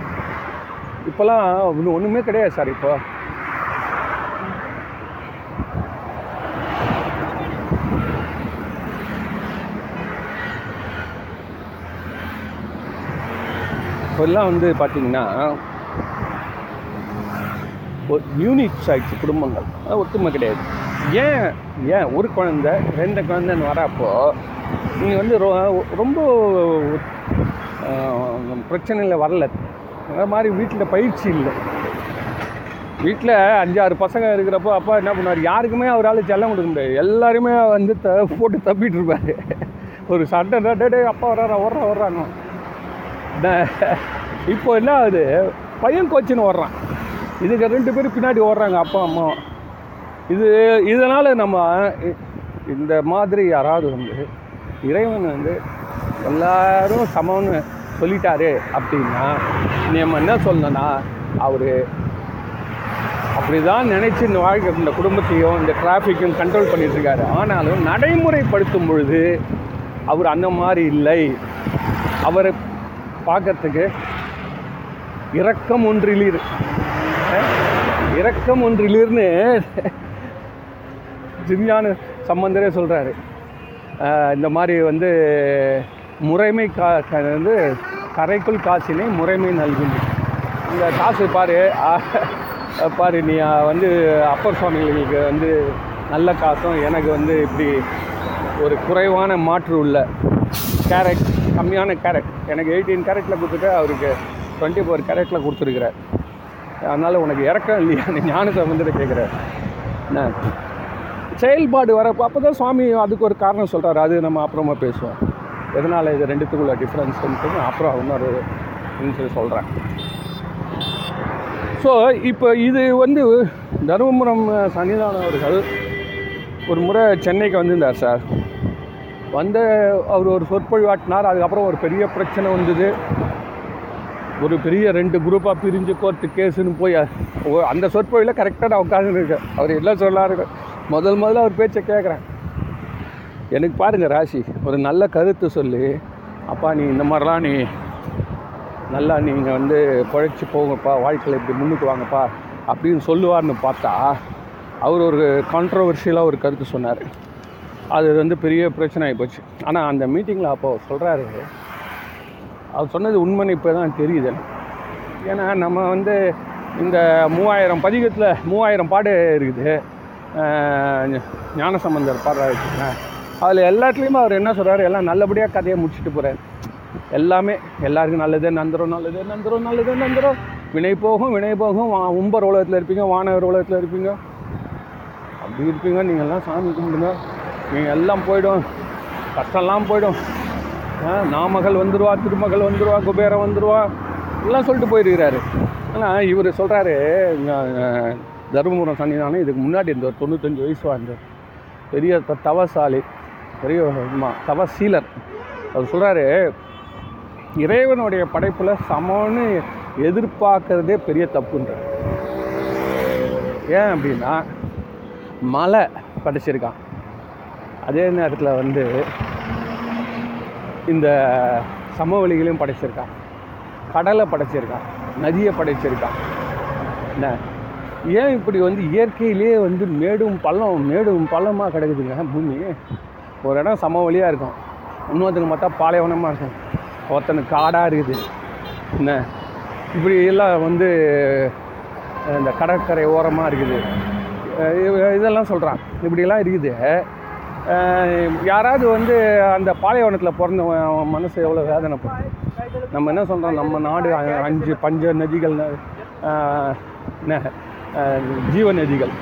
இப்போல்லாம் ஒன்றுமே கிடையாது சார் இப்போ. இப்போல்லாம் வந்து பார்த்தீங்கன்னா ஒரு யூனிட்ஸ் குடும்பங்கள். ஒத்துமை கிடையாது. ஏன் ஏன் ஒரு குழந்தை ரெண்டு குழந்தைன்னு வரப்போ நீங்கள் வந்து ரொ- ரொம்ப பிரச்சனையில் வரல. அந்த மாதிரி வீட்டில் பயிற்சி இல்லை. வீட்டில் அஞ்சாறு பசங்க இருக்கிறப்போ அப்பா என்ன பண்ணுவார்? யாருக்குமே அவரால் செல்லம் கொடுக்க முடியாது. எல்லாருமே வந்து த போட்டு தப்பிட்டு இருப்பார். ஒரு சண்டை டே அப்பா வர்றாரா? ஓடுறா வர்றாங்க இப்போ என்ன ஆகுது? பையன் கோச்சின்னு ஓடுறான். இதுக்கு ரெண்டு பேரும் பின்னாடி ஓடுறாங்க அப்பா அம்மா. இது இதனால் நம்ம இ- இந்த மாதிரி யாராவது வந்து இறைவன் வந்து எல்லாரும் சமம்னு சொல்லிட்டாரு அப்படின்னா நம்ம என்ன சொல்லணும்னா அவர் அப்படி தான் நினச்சி இந்த வாழ்க்கை இந்த குடும்பத்தையும் இந்த டிராஃபிக்கும் கண்ட்ரோல் பண்ணிட்டுருக்காரு. ஆனாலும் நடைமுறைப்படுத்தும் பொழுது அவர் அந்த மாதிரி இல்லை. அவர் பார்க்கறதுக்கு இரக்கம் ஒன்றிலீர் இரக்கம் ஒன்றிலிருந்து விஞ்ஞான சம்பந்தரே சொல்கிறாரு இந்த மாதிரி வந்து முறைமை கா வந்து கரைக்குள் காசினை முறைமை நல்கின்ற இந்த காசு பாரு பாரு நீ வந்து அப்பர் சுவாமிகளுக்கு வந்து நல்ல காசும் எனக்கு வந்து இப்படி ஒரு குறைவான மாற்று உள்ள. கேரட் கம்மியான கேரட். எனக்கு எயிட்டீன் கேரட்டில் கொடுத்துட்டு அவருக்கு டுவெண்ட்டி ஃபோர் கேரட்டில் கொடுத்துருக்குறார். அதனால் உனக்கு இறக்கம் இல்லையா? நீ ஞானத்தை வந்துட்டு கேட்குறாரு. என்ன? செயல்பாடு வரப்போ அப்போ தான் சுவாமி அதுக்கு ஒரு காரணம் சொல்கிறாரு அது நம்ம அப்புறமா பேசுவோம். எதனால் இது ரெண்டுத்துக்குள்ள டிஃப்ரென்ஸ்ன்றது அப்புறம் இன்னொரு சொல்லி சொல்கிறேன் ஸோ இப்போ இது வந்து தருமபுரம் சன்னிதானம் அவர்கள் ஒரு முறை சென்னைக்கு வந்திருந்தார் சார். வந்து அவர் ஒரு சொற்பொழிவாட்டினார் அதுக்கப்புறம் ஒரு பெரிய பிரச்சனை வந்தது. ஒரு பெரிய ரெண்டு குரூப்பாக பிரிஞ்சு கோர்ட்டு கேஸுன்னு போய் ஓ- அந்த சொற்பொழிவில் கரெக்டாக நான் உட்காந்துருக்கேன் அவர் எல்லாம் சொல்லாரு முதல் முதல்ல அவர் பேச்சை கேட்குறேன். எனக்கு பாருங்கள் ராசி ஒரு நல்ல கருத்து சொல்லி. அப்பா நீ இந்த மாதிரிலாம் நீ நல்லா நீங்கள் வந்து குழைச்சி போங்கப்பா வாழ்க்கையில் இப்படி முன்னுக்கு வாங்கப்பா அப்படின்னு சொல்லுவார்னு பார்த்தா அவர் ஒரு கான்ட்ரவர்ஷியலாக ஒரு கருத்து சொன்னார். அது வந்து பெரிய பிரச்சனை ஆகிப்போச்சு போச்சு. ஆனால் அந்த மீட்டிங்கில் அப்போ சொல்கிறாரு அவர் சொன்னது உண்மைன்னு இப்போ தான் தெரியுது. ஏன்னா நம்ம வந்து இந்த மூவாயிரம் பதிகத்தில் மூவாயிரம் பாடு இருக்குது. ஞானசம்பந்தர் பாடுறாரு வச்சுக்கோங்களேன். அதில் எல்லாத்துலேயுமே அவர் என்ன சொல்கிறாரு எல்லாம் நல்லபடியாக கதையை முடிச்சுட்டு போகிறார் எல்லாமே எல்லாருக்கும் நல்லது நந்தரும் நல்லது நந்தரும் நல்லது நந்தரும் வினை போகும் வினை போகும். வா உம்பர் உலகத்தில் இருப்பீங்க வானவர் உலகத்தில் இருப்பீங்க. அப்படி இருப்பீங்க நீங்கள்லாம் சாமி கும்பிடுங்க. எல்லாம் போயிடும். கஷ்டம்லாம் போயிடும். நாமகள் வந்துடுவா திருமகள் வந்துருவா குபேரம் வந்துடுவா எல்லாம் சொல்லிட்டு போயிருக்கிறாரு. ஆனால் இவர் சொல்கிறாரு தருமபுரம் சன்னிதானம் இதுக்கு முன்னாடி இந்த ஒரு தொண்ணூத்தஞ்சு வயசு வாழ்ந்தார் பெரிய தவசாலி பெரிய தவசீலர். அவர் சொல்கிறாரு இறைவனுடைய படைப்பில் சமம்னு எதிர்பார்க்கறதே பெரிய தப்புன்றார். ஏன் அப்படின்னா மலை படைச்சிருக்கான். அதே நேரத்தில் வந்து இந்த சமவெளிகளையும் படைச்சிருக்கான் கடலை படைச்சிருக்கான் நதியை படைச்சிருக்கான் என்ன? ஏன் இப்படி வந்து இயற்கையிலேயே வந்து மேடும் பள்ளம் மேடும் பள்ளமாக கிடக்குதுங்க? பூமி. ஒரு இடம் சமவெளியாக இருக்கும். இன்னொருத்தனுக்கு பார்த்தா பாலைவனமாக இருக்கும். ஒருத்தனுக்கு காடாக இருக்குது. என்ன? இப்படி எல்லாம் வந்து இந்த கடற்கரை ஓரமாக இருக்குது. இதெல்லாம் சொல்கிறான் இப்படியெல்லாம் இருக்குது. யாராவது வந்து அந்த பாலைவனத்தில் பிறந்தவன் மனசு எவ்வளோ வேதனைப்படும்? நம்ம என்ன சொல்கிறோம் நம்ம நாடு அஞ்சு பஞ்ச நதிகள் என்ன ஜீவ நதிகள்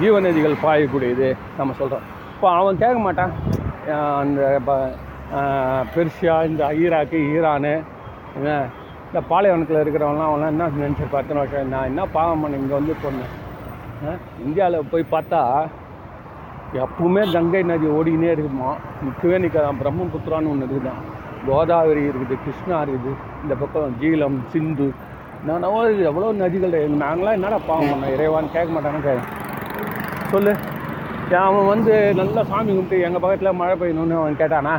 ஜீவ நதிகள் பாயக்கூடியது நம்ம சொல்கிறோம் இப்போ அவன் கேட்க மாட்டான். அந்த பெர்ஷியா இந்த ஈராக்கு ஈரானு என்ன இந்த பாலைவனத்தில் இருக்கிறவங்களாம் அவன்லாம் என்ன நினச்சிருப்பா அத்தனை வருஷம் நான் என்ன பாவம் பண்ண இங்கே வந்து பொண்ணு. இந்தியாவில் போய் பார்த்தா எப்பவுமே கங்கை நதி ஓடிக்கினே இருக்குமா? நிற்கவே நிற்காதான் பிரம்மபுத்திரான்னு ஒன்று இருக்குதான் கோதாவரி இருக்குது கிருஷ்ணா இருக்குது. இந்த பக்கம் ஜீலம் சிந்து. நானோ எவ்வளோ நதிகள் நாங்களாம் என்னடா பாவம் பண்ணோம்? இறைவான்னு கேட்க மாட்டானு கேட்க. சொல்லு. அவன் வந்து நல்லா சாமி கும்பிட்டு எங்கள் பக்கத்தில் மழை பெய்யணும்னு அவன் கேட்டானா?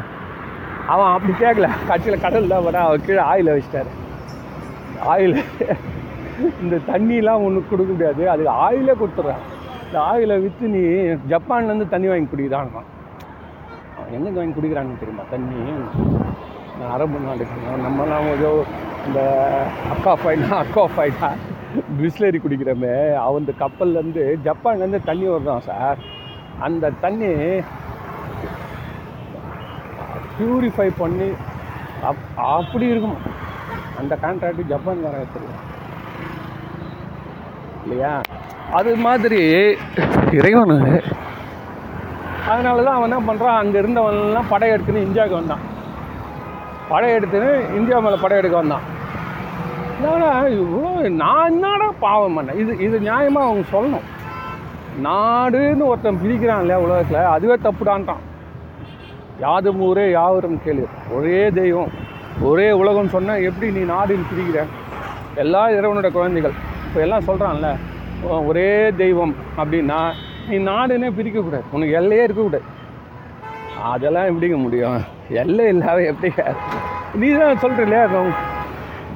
அவன் அப்படி கேட்கல. கட்சியில் கடலில் வர அவன் கீழே ஆயில வச்சிட்டாரு. ஆயில். இந்த தண்ணிலாம் ஒன்று கொடுக்க முடியாது. அதுக்கு ஆயிலே கொடுத்துட்றான். இந்த ஆயிலை விற்று நீ ஜப்பான்லேருந்து தண்ணி வாங்கி குடிக்கிறான் அவன் எங்கே வாங்கி குடிக்கிறான்னு தெரியுமா? தண்ணி. அரபு நாடுக்கு நம்மலாம் ஏதோ இந்த அக்கா ஃபைனா அக்கா ஃபைனா பிஸ்லரி குடிக்கிறோமே. அவன் இந்த கப்பல்லேருந்து ஜப்பான்லேருந்து தண்ணி வருதான் சார். அந்த தண்ணி ப்யூரிஃபை பண்ணி அப் அப்படி இருக்கும். அந்த கான்ட்ராக்ட் ஜப்பான்காரன் எடுத்துருக்கான் இல்லையா? அது மாதிரி இறைவன் அதனால தான் அவன் என்ன பண்ணுறான் அங்கே இருந்தவன்லாம் படையெடுத்துன்னு இந்தியாவுக்கு வந்தான். படையெடுத்துன்னு இந்தியா மேலே படையெடுக்க வந்தான். என்னடா இவ்வளோ நான் என்னடா பாவம் பண்ணேன்? இது இது நியாயமாக அவங்க சொல்லணும். நாடுன்னு ஒருத்தன் பிரிக்கிறான் இல்லையா உலகத்தில் அதுவே தப்புடான்ட்டான். யாதும் ஊரே யாவரும் கேளு. ஒரே தெய்வம் ஒரே உலகம் சொன்னால் எப்படி நீ நாடுன்னு பிரிக்கிற? எல்லா இறைவனோட குழந்தைகள் இப்போ எல்லாம் சொல்கிறான்ல ஒரே தெய்வம் அப்படின்னா நீ நாடுன்னே பிரிக்கக்கூடாது. உனக்கு எல்லையே இருக்கக்கூடாது. அதெல்லாம் எப்படிங்க முடியும்? எல்லை இல்லாத எப்படி? நீ தான் சொல்கிற இல்லையா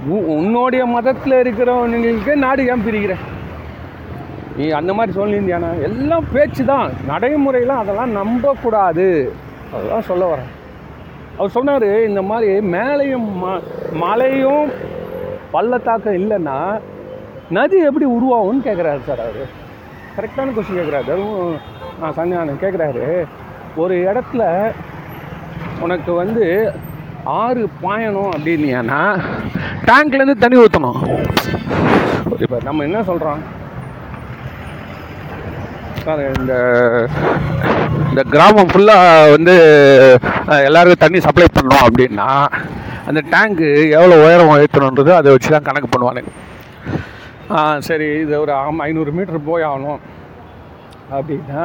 உ- உன்னுடைய மதத்தில் இருக்கிறவங்களுக்கு நாடு ஏன் பிரிக்கிற? நீ அந்த மாதிரி சொல்லியிருந்தியானா எல்லாம் பேச்சு தான் நடைமுறையெல்லாம் அதெல்லாம் நம்பக்கூடாது. அதெல்லாம் சொல்ல வரேன். அவர் சொன்னார் இந்த மாதிரி மேலையும் ம மலையும் பள்ளத்தாக்கம் இல்லைன்னா நதி எப்படி உருவாகும்னு கேட்குறாரு சார் அவர். கரெக்டான கொஸ்டின் கேட்குறாரு அதுவும் நான் சன்னியானம் கேட்குறாரு ஒரு இடத்துல உனக்கு வந்து ஆறு பாயணும் அப்படின்னா டேங்க்லேருந்து தண்ணி ஊற்றணும் இப்போ நம்ம என்ன சொல்கிறோம் சார் இந்த இந்த கிராமம் ஃபுல்லாக வந்து எல்லாருக்கும் தண்ணி சப்ளை பண்ணோம் அப்படின்னா அந்த டேங்க்கு எவ்வளோ உயரம் உயர்த்தணுன்றது அதை வச்சு தான் கணக்கு பண்ணுவானுங்க சரி இது ஒரு ஆம் ஐநூறு மீட்ரு போய் ஆகணும் அப்படின்னா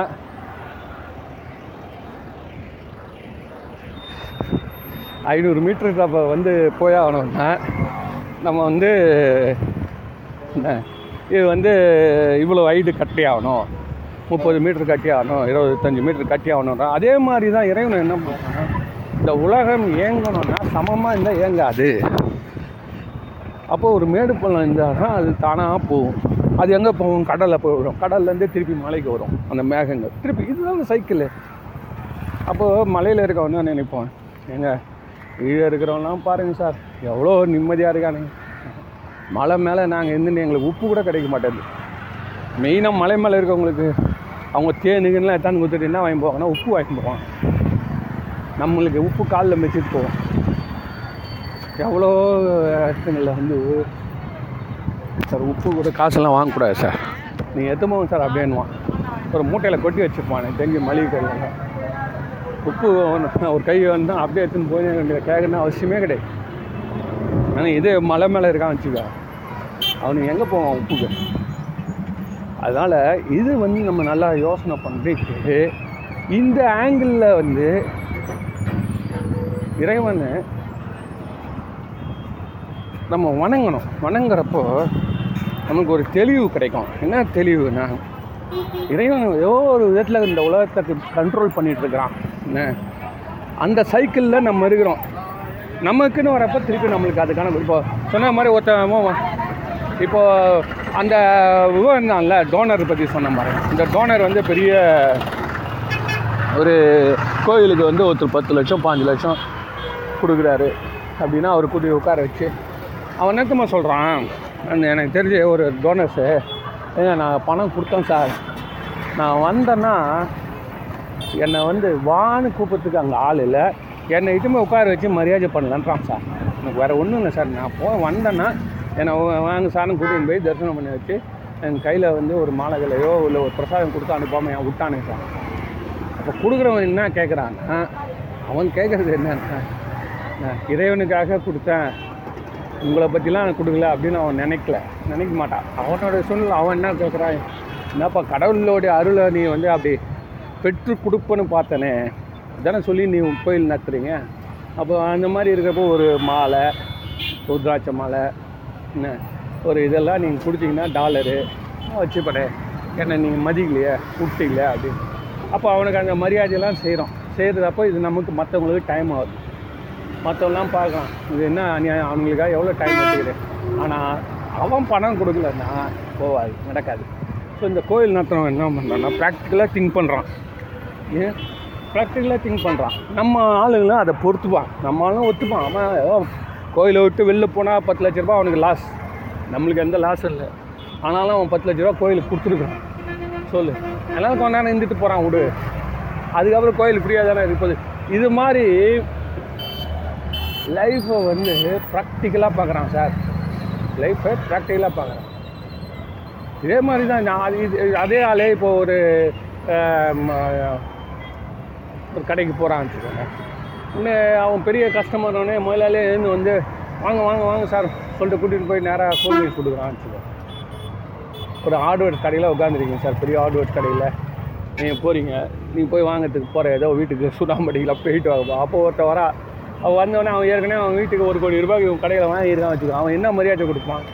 ஐநூறு மீட்ரு அப்போ வந்து போய் ஆகணும்னா நம்ம வந்து என்ன இது வந்து இவ்வளோ ஹைட்டு கட்டி ஆகணும். முப்பது மீட்ரு கட்டி ஆகணும் இருபத்தஞ்சி மீட்ரு கட்டி ஆகணும்னா அதே மாதிரி தான் இறைவன் என்ன பண்ணுறான்னா இந்த உலகம் இயங்கணும்னா சமமாக இருந்தால் இயங்காது. அப்போ ஒரு மேடு பள்ளம் இருந்தால் தான் அது தானாக போகும். அது எங்கே போகும்? கடலில் போய் விடும் கடல்லேருந்து திருப்பி மலைக்கு வரும். அந்த மேகங்கள். திருப்பி இதுதான் சைக்கிள் அப்போது மலையில் இருக்கவன் தான் நினைப்போம் ஏங்க கீழே இருக்கிறவங்களாம் பாருங்கள் சார். எவ்வளோ நிம்மதியாக இருக்கானுங்க. மலை மேலே நாங்கள் இருந்துட்டு எங்களுக்கு உப்பு கூட கிடைக்க மாட்டேங்குது. மெயினாக மலை மேலே இருக்கவங்களுக்கு அவங்க தேனுங்கெல்லாம் எத்தான்னு கொடுத்துட்டு என்ன வாங்கி போவாங்கன்னா உப்பு வாங்கி போவாங்க. நம்மளுக்கு உப்பு காலில் மிச்சிட்டு போவோம் எவ்வளோ இடத்துங்களில் வந்து சார் உப்பு கூட காசெல்லாம் வாங்கக்கூடாது சார். நீங்கள் எத்தமோ சார் அப்படின்வான் ஒரு மூட்டையில் கொட்டி வச்சுருப்பான் எனக்கு தெரிஞ்சு மளிகை கடையில் உப்பு ஒரு கை வந்து அப்படியே எடுத்துன்னு போய் கேட்கணும்னு அவசியமே கிடையாது. ஆனால் இதே மலை மேலே இருக்கான் வச்சுக்க. அவனுக்கு எங்கே போவான் உப்புக்கு? அதனால் இது வந்து நம்ம நல்லா யோசனை பண்ணிட்டு இந்த ஆங்கிளில் வந்து இறைவன் நம்ம வணங்கணும். வணங்குறப்போ நமக்கு ஒரு தெளிவு கிடைக்கும். என்ன தெளிவுனா இறைவன் ஏதோ ஒரு விதத்தில் இந்த உலகத்தை கண்ட்ரோல் பண்ணிகிட்ருக்கிறான் என்ன? அந்த சைக்கிளில் நம்ம இருக்கிறோம். நமக்குன்னு வரப்போ திருப்பி நம்மளுக்கு அதுக்கான இப்போ சொன்ன மாதிரி ஒருத்தன் இப்போது அந்த இவன் தான்ல டோனர் பற்றி சொன்ன மாதிரி. இந்த டோனர் வந்து பெரிய ஒரு கோயிலுக்கு வந்து ஒருத்தர் பத்து லட்சம் பாஞ்சு லட்சம் கொடுக்குறாரு. அப்படின்னா அவர் கூட்டி உட்கார வச்சு அவன் என்னத்தம்மா சொல்கிறான் அந்த எனக்கு தெரிஞ்ச ஒரு டோனர்ஸு ஏங்க நான் பணம் கொடுத்தேன் சார் நான் வந்தேன்னா என்னை வந்து வான்னு கூப்பிட்றதுக்கு அங்கே ஆள் இல்லை. என்னை இட்டுமே உட்கார வச்சு மரியாதை பண்ணலான்றான் சார் எனக்கு வேறு ஒன்றும் இல்லை சார் நான் போ வந்தேன்னா என்னை வாங்க சார்னு கூட்டின்னு போய் தரிசனம் பண்ணி வச்சு என் கையில் வந்து ஒரு மாலைகளையோ இல்லை ஒரு பிரசாதம் கொடுத்து அனுப்பாமல் என் விட்டானே சார் அப்போ கொடுக்குறவன் என்ன கேட்குறான்னா அவன் கேட்குறது என்னன்னா நான் இறைவனுக்காக கொடுத்தேன். உங்களை பற்றிலாம் கொடுக்கல அப்படின்னு அவன் நினைக்கல. நினைக்க மாட்டான் அவனோட சூழ்நிலை அவன் என்ன கேட்குறான் என்னப்பா கடவுளோடைய அருளை நீ வந்து அப்படி பெற்று கொடுப்பன்னு பார்த்தனே. தானே சொல்லி நீ கோயில் நடத்துறீங்க அப்போ அந்த மாதிரி இருக்கிறப்போ ஒரு மாலை ருத்ராட்ச மாலை என்ன? ஒரு இதெல்லாம் நீங்கள் கொடுத்தீங்கன்னா டாலரு. வச்சுப்படே. என்ன நீங்கள் மதிக்கலையே கூப்பிட்டீங்களே அப்படின்னு. அப்போ அவனுக்கு அந்த மரியாதையெல்லாம் செய்கிறோம் செய்கிறதப்போ இது நமக்கு மற்றவங்களுக்கு டைம் ஆகுது. மற்றவங்களாம் பார்க்கலாம். இது என்ன அநியாயம்? அவங்களுக்காக எவ்வளோ டைம் எடுத்துக்குது? ஆனால் அவன் பணம் கொடுக்கலன்னா போகாது நடக்காது. ஸோ இந்த கோயில் நடத்துறவன் என்ன பண்ணுறான்னா ப்ராக்டிக்கலாக திங்க் பண்ணுறான் ஏன் ப்ராக்டிக்கலாக திங்க் பண்ணுறான் நம்ம ஆளுங்களும் அதை பொறுத்துப்பான் நம்ம ஆளும் ஒத்துப்பான். அவன் கோயிலை விட்டு வெளில போனால் பத்து லட்ச ரூபா அவனுக்கு லாஸ் நம்மளுக்கு எந்த லாஸும் இல்லை. ஆனாலும் அவன் பத்து லட்ச ரூபா கோயிலுக்கு கொடுத்துருக்கான் சொல்லு. எல்லாம் கொஞ்ச நேரம் இருந்துட்டு போகிறான் விடு. அதுக்கப்புறம் கோயில் ஃப்ரீயாக தானே இருப்பது இது மாதிரி லைஃப்பை வந்து ப்ராக்டிக்கலாக பார்க்குறான் சார். லைஃப்பை ப்ராக்டிக்கலாக பார்க்குறான். இதே மாதிரி தான் நான் இது அதே ஆளே இப்போ ஒரு ஒரு கடைக்கு போகிறான்னு வச்சுக்கோங்க. இன்னும் அவன் பெரிய கஸ்டமர் உடனே இருந்து வந்து வாங்க வாங்க வாங்க சார் சொல்லிட்டு கூட்டிகிட்டு போய் நேராக கூல் ட்ரிங்க்ஸ் கொடுக்குறான்னு வச்சுக்கோங்க. ஒரு ஹார்ட்வேர் கடையில் உட்காந்துருக்கீங்க சார் பெரிய ஹார்ட்வேர் கடையில். நீங்கள் போகிறீங்க நீங்கள் போய் வாங்கிறதுக்கு போகிற ஏதோ வீட்டுக்கு சுடாமடிக்கலாம் போயிட்டு வாங்கப்போ அப்போ ஒருத்த வரா அவன் வந்தவொடனே அவன் ஏற்கனவே அவன் வீட்டுக்கு ஒரு கோடி ரூபாய்க்கு இவன் கடையில் வாங்கியிருக்கான் வச்சுக்கோ. அவன் என்ன மரியாதை கொடுப்பான்?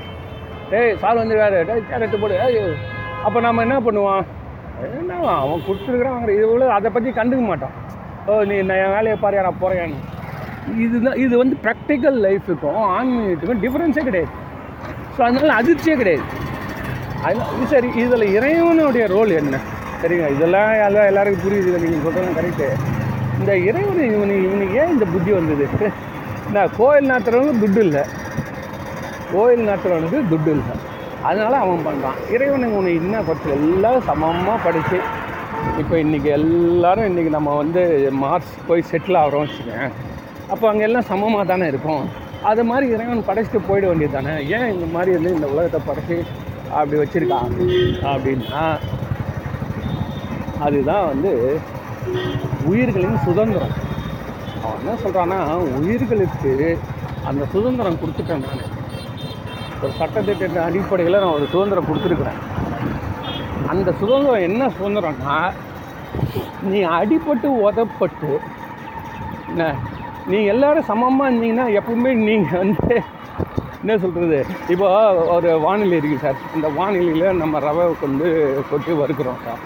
டேய் சார் வந்து டேய் கேரட்டு போடு. அப்போ நம்ம என்ன பண்ணுவான் என்ன அவன் கொடுத்துருக்குறான் இவ்வளோ அதை பற்றி கண்டுக்க மாட்டான். ஓ நீ நான் என் வேலையை பாரு நான் போகிறேன் இதுதான் இது வந்து ப்ராக்டிக்கல் லைஃபுக்கும் ஆன்மீகத்துக்கும் டிஃப்ரென்ஸே கிடையாது. ஸோ அதனால அதிர்ச்சியே கிடையாது. அது சரி இதில் இறைவனுடைய ரோல் என்ன? சரிங்க இதெல்லாம் எல்லாம் எல்லாருக்கும் புரியுது. நீங்கள் சொல்கிறது கரெக்டு இந்த இறைவன் இவனுக்கு இவனுக்கு ஏன் இந்த புத்தி வந்தது? நான் கோயில் நடத்துறவங்க துட்டு இல்லை. கோயில் நடத்துறவனுக்கு துட்டு இல்லை. அதனால் அவன் பண்ணுறான் இறைவனுக்கு உன்னை என்ன பற்றி எல்லோரும் சமமாக படித்து இப்போ இன்றைக்கி எல்லோரும் இன்றைக்கி நம்ம வந்து மார்ஸ் போய் செட்டில் ஆகிறோம் வச்சுக்கேன் அப்போ அங்கே எல்லாம் சமமாக தானே இருக்கும். அது மாதிரி இறைவன் படைச்சிட்டு போயிட வேண்டியது தானே. ஏன் இந்த மாதிரி வந்து இந்த உலகத்தை படைச்சி அப்படி வச்சுருக்கான்? அப்படின்னா அதுதான் வந்து உயிர்களின் சுதந்திரம். அவன் என்ன சொல்கிறான்னா உயிர்களுக்கு அந்த சுதந்திரம் கொடுத்துட்டேன் நான். ஒரு சட்டத்திட்ட அடிப்படையில் நான் ஒரு சுதந்திரம் கொடுத்துருக்குறேன். அந்த சுதந்திரம் என்ன சுதந்திரம்னா நீ அடிப்பட்டு உதப்பட்டு என்ன நீ எல்லோரும் சமமாக இருந்தீங்கன்னா எப்பவுமே நீங்கள் வந்து என்ன சொல்கிறது இப்போ ஒரு வானிலை இருக்குது சார். இந்த வானிலையில் நம்ம ரவை கொண்டு கொட்டி வறுக்கிறோம் சார்.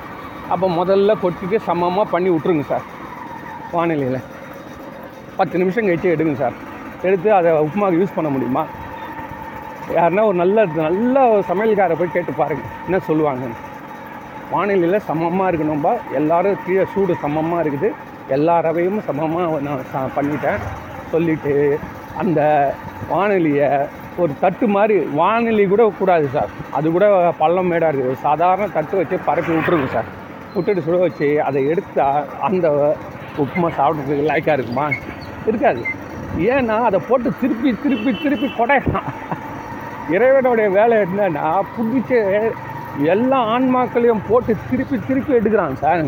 அப்போ முதல்ல கொட்டிட்டு சமமாக பண்ணி விட்ருங்க சார். வானிலையில். பத்து நிமிஷம் கழிச்சு எடுங்க சார். எடுத்து அதை உப்புமாவுக்கு யூஸ் பண்ண முடியுமா? யாருன்னா ஒரு நல்ல நல்ல ஒரு சமையல்காரை போய் கேட்டு பாருங்கள் என்ன சொல்லுவாங்கன்னு. வானிலையில் சமமாக இருக்கணும்பா. எல்லோரும் கீழே சூடு சமமாக இருக்குது. எல்லா ரவையும் சமமாக நான் பண்ணிட்டேன். சொல்லிவிட்டு அந்த வானொலியை ஒரு தட்டு மாதிரி வானிலை கூட கூடாது சார். அது கூட பள்ளம் மேடாக இருக்குது. சாதாரண தட்டு வச்சு பரப்பி விட்ருங்க சார். விட்டுட்டு சுட வச்சு அதை எடுத்தால் அந்த உப்புமா சாப்பிட்றதுக்கு லாய்க்காக இருக்குமா? இருக்காது. ஏன்னா அதை போட்டு திருப்பி திருப்பி திருப்பி குடையலாம். இறைவனுடைய வேலை என்னன்னா பிடிச்ச எல்லா ஆன்மாக்களையும் போட்டு திருப்பி திருப்பி எடுக்கிறான் சார்.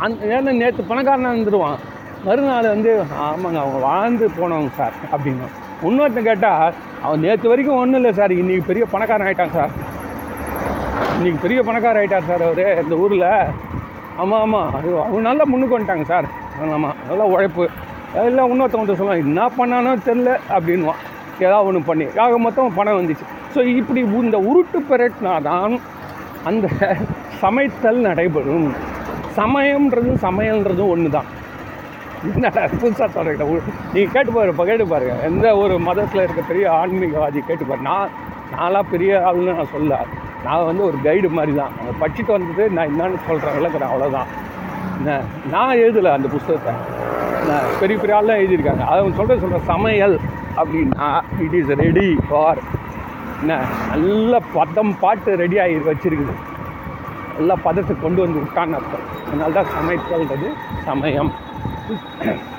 அந் ஏன்னா நேற்று பணக்காரனாக இருந்துருவான். மறுநாள் வந்து ஆமாங்க அவங்க வாழ்ந்து போனவங்க சார் அப்படின்னா. இன்னொருத்தன் கேட்டால் அவன் நேற்று வரைக்கும் ஒன்றும் இல்லை சார் இன்றைக்கி பெரிய பணக்காரன் ஆகிட்டான் சார். இன்றைக்கி பெரிய பணக்கார ஆகிட்டார் சார் அவர் இந்த ஊரில். ஆமாம் ஆமாம் அது அவங்க நல்லா முன்னுக்கு வந்துட்டாங்க சார். ஆமாம் நல்லா உழைப்பு. இல்லை இன்னொருத்தவங்க சொல்லுவான் என்ன பண்ணானோ தெரில அப்படின்வான் ஏதாவது ஒன்று பண்ணி. ஆக மொத்தம் பணம் வந்துச்சு. ஸோ இப்படி இந்த உருட்டு பெரட்டினாதான் அந்த சமைத்தல் நடைபெறும். சமயம்ன்றதும் சமையல்ன்றதும் ஒன்று தான் என்னடா புதுசாக சொல்கிறேன் நீங்கள் கேட்டு பாரு இப்போ கேட்டு பாருங்கள் எந்த ஒரு மதத்தில் இருக்க பெரிய ஆன்மீகவாதி கேட்டு பாரு. நான் நான்லாம் பெரிய ஆளுன்னு நான் சொல்ல நான் வந்து ஒரு கைடு மாதிரி தான் அதை படிச்சுட்டு வந்துட்டு நான் என்னன்னு சொல்கிறேன் விளக்குறேன் அவ்வளோதான் என்ன நான் எழுதலை அந்த புஸ்தகத்தை. நான் பெரிய பெரிய ஆள்லாம் எழுதியிருக்காங்க. அவங்க சொல்கிற சொல்கிற சமையல் அப்படின்னா இட் இஸ் ரெடி ஃபார் என்ன நல்ல பதம் பாட்டு ரெடி ஆகி வச்சுருக்குது. எல்லா பதத்தை கொண்டு வந்து விட்டான்னு அர்த்தம். அதனால தான் சமைத்தல்ன்றது சமயம்.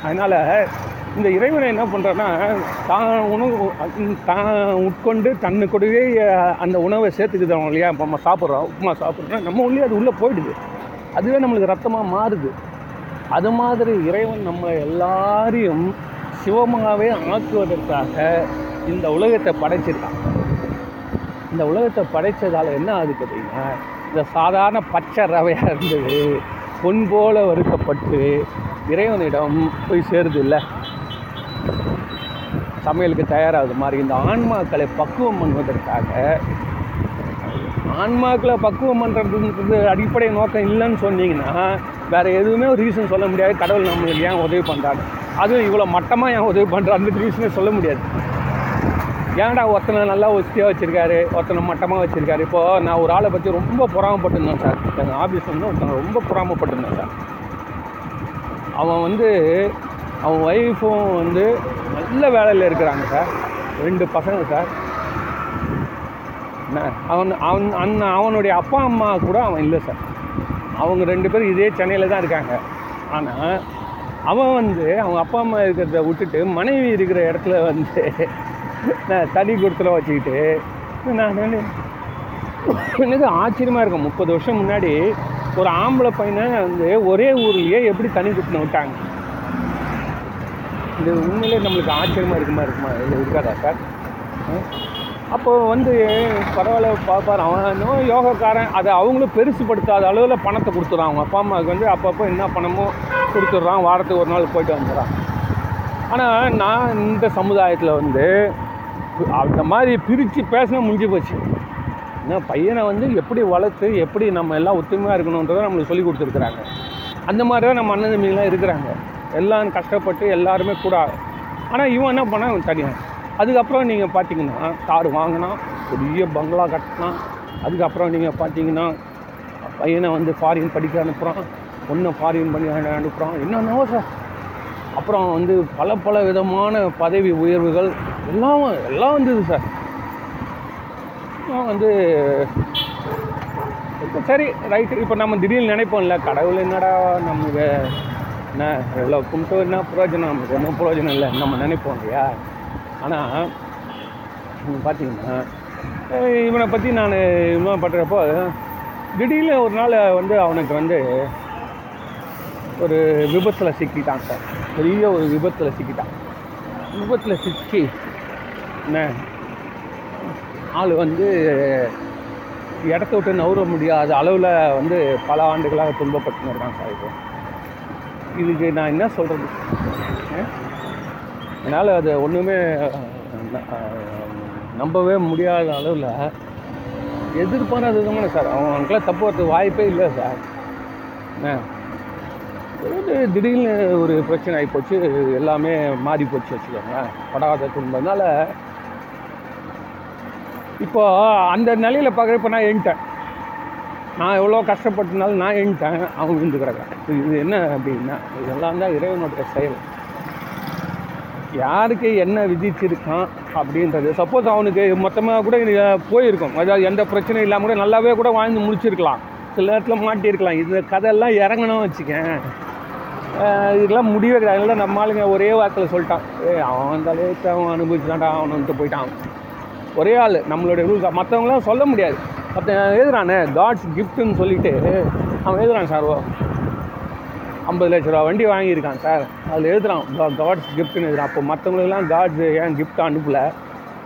அதனால் இந்த இறைவனை என்ன பண்ணுறான்னா தான் உணவு தான் உட்கொண்டு தன்னுக்குடவே அந்த உணவை சேர்த்துக்கிட்டோம் இல்லையா? இப்போ நம்ம சாப்பிட்றோம் உப்புமா சாப்பிட்றோம் நம்ம உள்ளே அது உள்ளே போயிடுது. அதுவே நம்மளுக்கு ரத்தமாக மாறுது. அது மாதிரி இறைவன் நம்ம எல்லாரையும் சிவமாகவே ஆக்குவதற்காக இந்த உலகத்தை படைச்சிருக்கான். இந்த உலகத்தை படைச்சதால் என்ன ஆகுது பார்த்தீங்கன்னா இந்த சாதாரண பச்சை ரவையாக இருந்தது பொன் போல வறுக்கப்பட்டு இறைவனிடம் போய் சேருது இல்லை. சமையலுக்கு தயாராகுது மாதிரி இந்த ஆன்மாக்களை பக்குவம் பண்ணுவதற்காக ஆன்மாக்களை பக்குவம் பண்ணுறதுன்றது அடிப்படை நோக்கம் இல்லைன்னு சொன்னீங்கன்னா வேறு எதுவுமே ஒரு ரீசன் சொல்ல முடியாது. கடவுள் நம்மளுக்கு ஏன் உதவி பண்ணுறாரு அதுவும் இவ்வளோ மட்டமாக ஏன் உதவி பண்ணுறாருன்னு ரீசனே சொல்ல முடியாது. ஏன்டா ஒருத்தனை நல்லா ஒஸ்தியாக வச்சுருக்காரு? ஒருத்தனை மட்டமாக வச்சுருக்காரு? இப்போது நான் ஒரு ஆளை பற்றி ரொம்ப பொறாமப்பட்டிருந்தேன் சார். எங்கள் ஆஃபீஸ் வந்து ஒருத்தனை ரொம்ப பொறாமப்பட்டிருந்தேன் சார். அவன் வந்து அவன் ஒய்ஃபும் வந்து நல்ல வேலையில் இருக்கிறாங்க சார் ரெண்டு பசங்க சார் என்ன? அவன் அவன் அண்ணன் அவனுடைய அப்பா அம்மா கூட அவன் இல்லை சார் அவங்க ரெண்டு பேரும் இதே சென்னையில் தான் இருக்காங்க. ஆனால் அவன் வந்து அவங்க அப்பா அம்மா இருக்கிறத விட்டுட்டு மனைவி இருக்கிற இடத்துல வந்து நான் தனி கொடுத்துல வச்சுக்கிட்டு நான் வந்து எனக்கு ஆச்சரியமாக இருக்கும். முப்பது வருஷம் முன்னாடி ஒரு ஆம்பளை பையனை வந்து ஒரே ஊர்லேயே எப்படி தனி கொடுத்துன விட்டாங்க? இது உண்மையிலே நம்மளுக்கு ஆச்சரியமாக இருக்குமா இருக்குமா? இது இருக்காதா சார்? அப்போ வந்து பரவாயில்ல பார்ப்பார் அவன் யோகாக்காரன் யோகக்காரன். அதை அவங்களும் பெருசுப்படுத்தாத அளவில் பணத்தை கொடுத்துட்றான் அவங்க அப்பா அம்மாவுக்கு வந்து அப்பப்போ என்ன பணமோ கொடுத்துட்றான். வாரத்துக்கு ஒரு நாள் போயிட்டு வந்துடுறான். ஆனால் நான் இந்த சமுதாயத்தில் வந்து அந்த மாதிரி பிரித்து பேசினா முடிஞ்சு போச்சு. ஏன்னா பையனை வந்து எப்படி வளர்த்து எப்படி நம்ம எல்லாம் ஒத்துமையாக இருக்கணுன்றதை நம்மளுக்கு சொல்லி கொடுத்துருக்குறாங்க. அந்த மாதிரி தான் நம்ம அண்ணன் தம்பிங்களாம் இருக்கிறாங்க. எல்லாம் கஷ்டப்பட்டு எல்லாருமே கூட ஆனால் இவன் என்ன பண்ணான்? இவன் தனியாக அதுக்கப்புறம் நீங்கள் பார்த்தீங்கன்னா கார் வாங்கினான் பெரிய பங்களா கட்டினான் அதுக்கப்புறம் நீங்கள் பார்த்தீங்கன்னா பையனை வந்து ஃபாரின் படிக்க அனுப்புகிறான் பொண்ணை ஃபாரின் பண்ணி அனுப்புகிறான் என்னென்னவோ சார் அப்புறம் வந்து பல பல விதமான பதவி உயர்வுகள் எல்லாம் எல்லாம் வந்தது சார் நான் வந்து இப்போ சரி ரைட்டு இப்போ நம்ம திடீர்னு நினைப்போம்ல கடவுள் என்னடா நம்ம என்ன எவ்வளோ கும்பிட்டு என்ன பிரயோஜனம் நமக்கு ஒன்றும் பிரயோஜனம் இல்லை. நம்ம நினைப்போம் இல்லையா? ஆனால் பார்த்தீங்கன்னா இவனை பற்றி நான் இவன் பண்ணுறப்போ திடீர்னு ஒரு நாள் வந்து அவனுக்கு வந்து ஒரு விபத்தில் சிக்கிட்டான் சார். பெரிய ஒரு விபத்தில் சிக்கிட்டான். விபத்தில் சிக்கி என்ன ஆள் வந்து இடத்த விட்டு நவுற முடியாத அளவில் வந்து பல ஆண்டுகளாக துன்பப்பட்டு இருக்கான் சார் இப்போ இதுக்கு நான் என்ன சொல்கிறது என்னால் அது ஒன்றுமே நம்பவே முடியாத அளவில் எதிர்பாராத விதமான சார். அவனுக்குலாம் தப்பு வரது வாய்ப்பே இல்லை சார். திடீர்னு ஒரு பிரச்சனை ஆகி போச்சு. எல்லாமே மாறி போச்சு வச்சுக்கோங்க படாத துன்பம்னால. இப்போ அந்த நிலையில் பார்க்குறப்ப நான் எண்ணிட்டேன் நான் எவ்வளோ கஷ்டப்பட்டனாலும் நான் எண்ணிட்டேன் அவன் விழுந்து கிடக்கிறேன் இது என்ன அப்படின்னா இதெல்லாம் தான் இறைவனுடைய செயல். யாருக்கு என்ன விதிச்சிருக்கான் அப்படின்றது சப்போஸ் அவனுக்கு மொத்தமாக கூட போயிருக்கும். அதாவது எந்த பிரச்சனையும் இல்லாமல் கூட நல்லாவே கூட வாழ்ந்து முடிச்சிருக்கலாம். சில நேரத்தில் மாட்டியிருக்கலாம். இந்த கதையெல்லாம் இறங்கணும் வச்சுக்கேன். இதெல்லாம் முடிவே கிடையாது. அதனால் நம்ம ஆளுங்க ஒரே வாக்கில் சொல்லிட்டான். ஏ அவன் வந்தாலே அவன் அனுபவிச்சுதான்டா அவன் வந்துட்டு போயிட்டான். ஒரே ஆள். நம்மளுடைய ரூல்ஸ் மற்றவங்களாம் சொல்ல முடியாது. மற்ற எழுதுறானே காட்ஸ் கிஃப்ட்டுன்னு சொல்லிட்டு அவன் எழுதுறான் சார் ஐம்பது லட்ச ரூபா வண்டி வாங்கியிருக்கான் சார் அதில் எழுதுறான் காட்ஸ் கிஃப்ட்னு எழுதுறான். அப்போ மற்றவங்களுக்குலாம் காட்ஸ் ஏன் கிஃப்ட் அனுப்பல?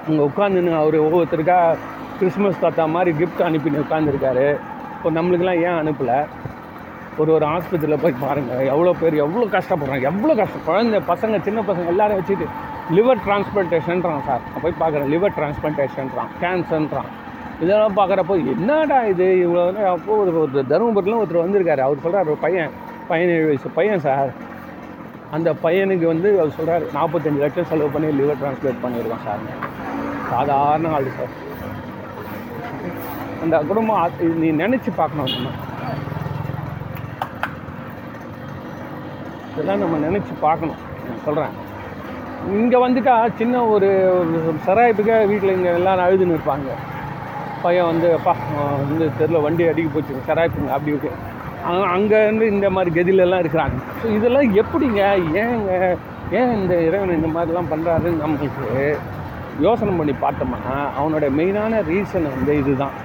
அங்கே உட்காந்துன்னு அவர் ஒவ்வொருத்தருக்கா கிறிஸ்மஸ் தாத்தா மாதிரி கிஃப்ட் அனுப்பின்னு உட்காந்துருக்காரு இப்போ நம்மளுக்கெல்லாம் ஏன் அனுப்பலை? ஒரு ஒரு ஆஸ்பத்திரியில் போய் பாருங்கள் எவ்வளோ பேர் எவ்வளோ கஷ்டப்படுறாங்க எவ்வளோ கஷ்டம். குழந்தை பசங்க சின்ன பசங்க எல்லாரும் வச்சுட்டு லிவர் டிரான்ஸ்பிளான்டேஷன்றான் சார் நான் போய் பார்க்குறேன் லிவர் டிரான்ஸ்பிளான்டேஷன்றான் கேன்சர்ன்றான் இதெல்லாம் பார்க்குறப்போ என்னடா இது? இவ்வளோ அப்போ ஒரு ஒரு தருமபுரியில் ஒருத்தர் வந்திருக்காரு. அவர் சொல்கிறார் ஒரு பையன் பதினேழு வயசு பையன் சார் அந்த பையனுக்கு வந்து அவர் சொல்கிறார் நாற்பத்தஞ்சு லட்சம் செலவு பண்ணி லிவர் டிரான்ஸ்லேட் பண்ணியிருக்கோம் சார் சாதாரண ஆள் சார் அந்த குடும்பம் நீ நினச்சி பார்க்கணும் நம்ம. இதெல்லாம் நம்ம நினச்சி பார்க்கணும். நான் சொல்கிறேன் இங்கே வந்துட்டால் சின்ன ஒரு சராய்ப்புக்காக வீட்டில் இங்கே எல்லோரும் அழுதுன்னு இருப்பாங்க. பையன் வந்து அப்பா வந்து தெருல வண்டி அடிக்க போச்சு சராய்ப்புங்க அப்படி இருக்கு. அங்கேருந்து இந்த மாதிரி கதிலெல்லாம் இருக்கிறாங்க. ஸோ இதெல்லாம் எப்படிங்க ஏங்க ஏன் இந்த இறைவன் இந்த மாதிரிலாம் பண்ணுறாருன்னு நம்மளுக்கு யோசனை பண்ணி பார்த்தோம்னா அவனுடைய மெயினான ரீசன் வந்து இதுதான்.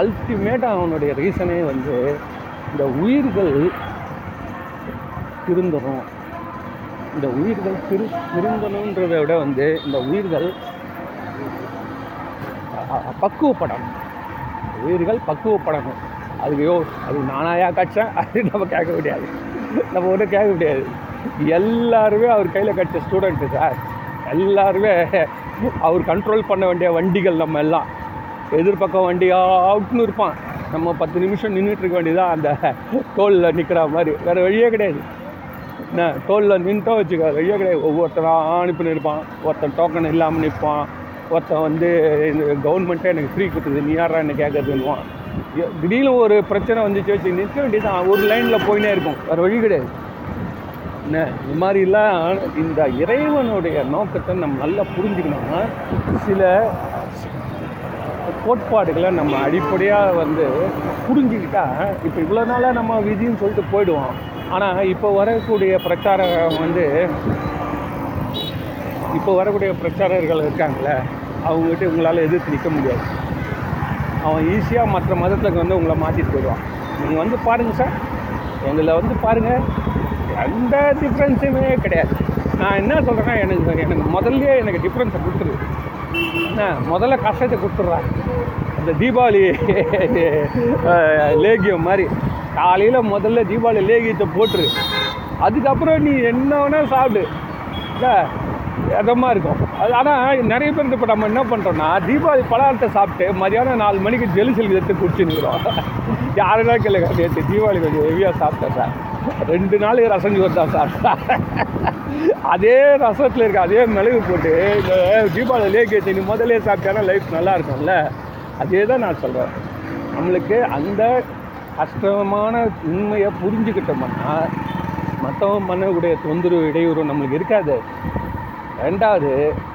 அல்டிமேட்டாக அவனுடைய ரீசனே வந்து இந்த உயிர்கள் திருந்தணும். இந்த உயிர்கள் திரு திருந்தணுன்றதை விட வந்து இந்த உயிர்கள் பக்குவப்படணும். உயிர்கள் பக்குவப்படணும். அது யோ அது நானாயா கட்சேன் அது நம்ம கேட்க முடியாது. நம்ம ஒன்றும் கேட்க முடியாது. எல்லாருமே அவர் கையில் கட்ச ஸ்டூடெண்ட்டு சார் எல்லாருமே அவர் கண்ட்ரோல் பண்ண வேண்டிய வண்டிகள் நம்ம எல்லாம். எதிர்பக்கம் வண்டி அவுட்னு இருப்பான். நம்ம பத்து நிமிஷம் நின்றுட்டு இருக்க வேண்டியதான் அந்த டோலில் நிற்கிற மாதிரி. வேறு வழியே கிடையாது. என்ன? டோலில் நின்றுட்டோம் வச்சுக்கோ வழியே கிடையாது. ஒவ்வொருத்தராக அனுப்பி நிற்பான் ஒருத்தன் டோக்கன் இல்லாமல் நிற்பான் ஒருத்தன் வந்து இந்த கவர்மெண்ட்டே எனக்கு ஃப்ரீ கொடுத்தது நீ யாரா என்ன கேட்கறதுன்னுவான். திடீர்னு ஒரு பிரச்சனை வந்துச்சு வச்சு நிற்க வேண்டியதான் ஒரு லைனில் போயினே இருக்கும். வேறு வழி கிடையாது. என்ன இது மாதிரிலாம் இந்த இறைவனுடைய நோக்கத்தை நம்ம நல்லா புரிஞ்சுக்கணும்னா சில கோட்பாடுகளை நம்ம அடிப்படையாக வந்து புரிஞ்சுக்கிட்டா இப்போ இவ்வளோ நாளாக நம்ம விதின்னு சொல்லிட்டு போயிடுவோம். ஆனால் இப்போ வரக்கூடிய பிரச்சாரம் வந்து இப்போ வரக்கூடிய பிரச்சாரர்கள் இருக்காங்களே அவங்ககிட்ட உங்களால் எதிர்த்து நிற்க முடியாது. அவன் ஈஸியாக மற்ற மதத்துக்கு வந்து உங்களை மாற்றிட்டு போயிடுவான். நீங்கள் வந்து பாருங்கள் சார் எங்களை வந்து பாருங்கள் எந்த டிஃப்ரென்ஸுமே கிடையாது. நான் என்ன சொல்கிறேன்னா எனக்கு எனக்கு முதல்லயே எனக்கு டிஃப்ரென்ஸை கொடுத்துரு. என்ன? முதல்ல கஷ்டத்தை கொடுத்துட்றா. அந்த தீபாவளி லேகியம் மாதிரி. காலையில் முதல்ல தீபாவளி லேகியத்தை போட்டுரு. அதுக்கப்புறம் நீ என்ன வேணால் சாப்பிடு. இல்லை இதமாக இருக்கும். அது ஆனால் நிறைய பேர் இப்போ நம்ம என்ன பண்ணுறோம்னா தீபாவளி பலகாரத்தை சாப்பிட்டு மதியானம் நாலு மணிக்கு ஜெலிசல் எடுத்து குடிச்சுன்னுக்குறோம் யாரெல்லாம் கேளுங்க நேற்று தீபாவளி கொஞ்சம் ஹெவியாக சாப்பிட்டேன் சார் ரெண்டு நாளைக்கு ரசம் சோறு தான் சாப்பிட்டேன் அதே ரசத்தில் இருக்க அதே மிளகு போட்டு இந்த தீபாவளி லேக் நீ முதலே சாப்பிட்டானா லைஃப் நல்லா இருக்கும்ல? அதே தான் நான் சொல்கிறேன் நம்மளுக்கு அந்த கஷ்டமான உண்மையை புரிஞ்சுக்கிட்டோம்னா மற்றவன் பண்ணக்கூடிய தொந்தரவு இடையூறு நம்மளுக்கு இருக்காது. ரெண்டாவது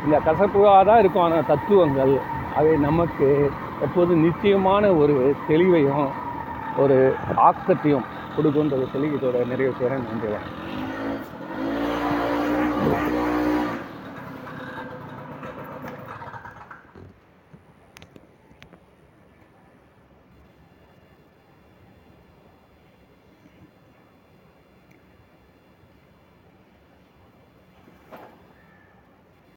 இந்த கசப்புவாக தான் இருக்கும் ஆனால் தத்துவங்கள். அவை நமக்கு எப்போதும் நிச்சயமான ஒரு தெளிவையும் ஒரு ஆக்கத்தையும் கொடுக்குன்றதை சொல்லி இதோட நிறைவு செய்கிறேன். நன்றி வணக்கம்.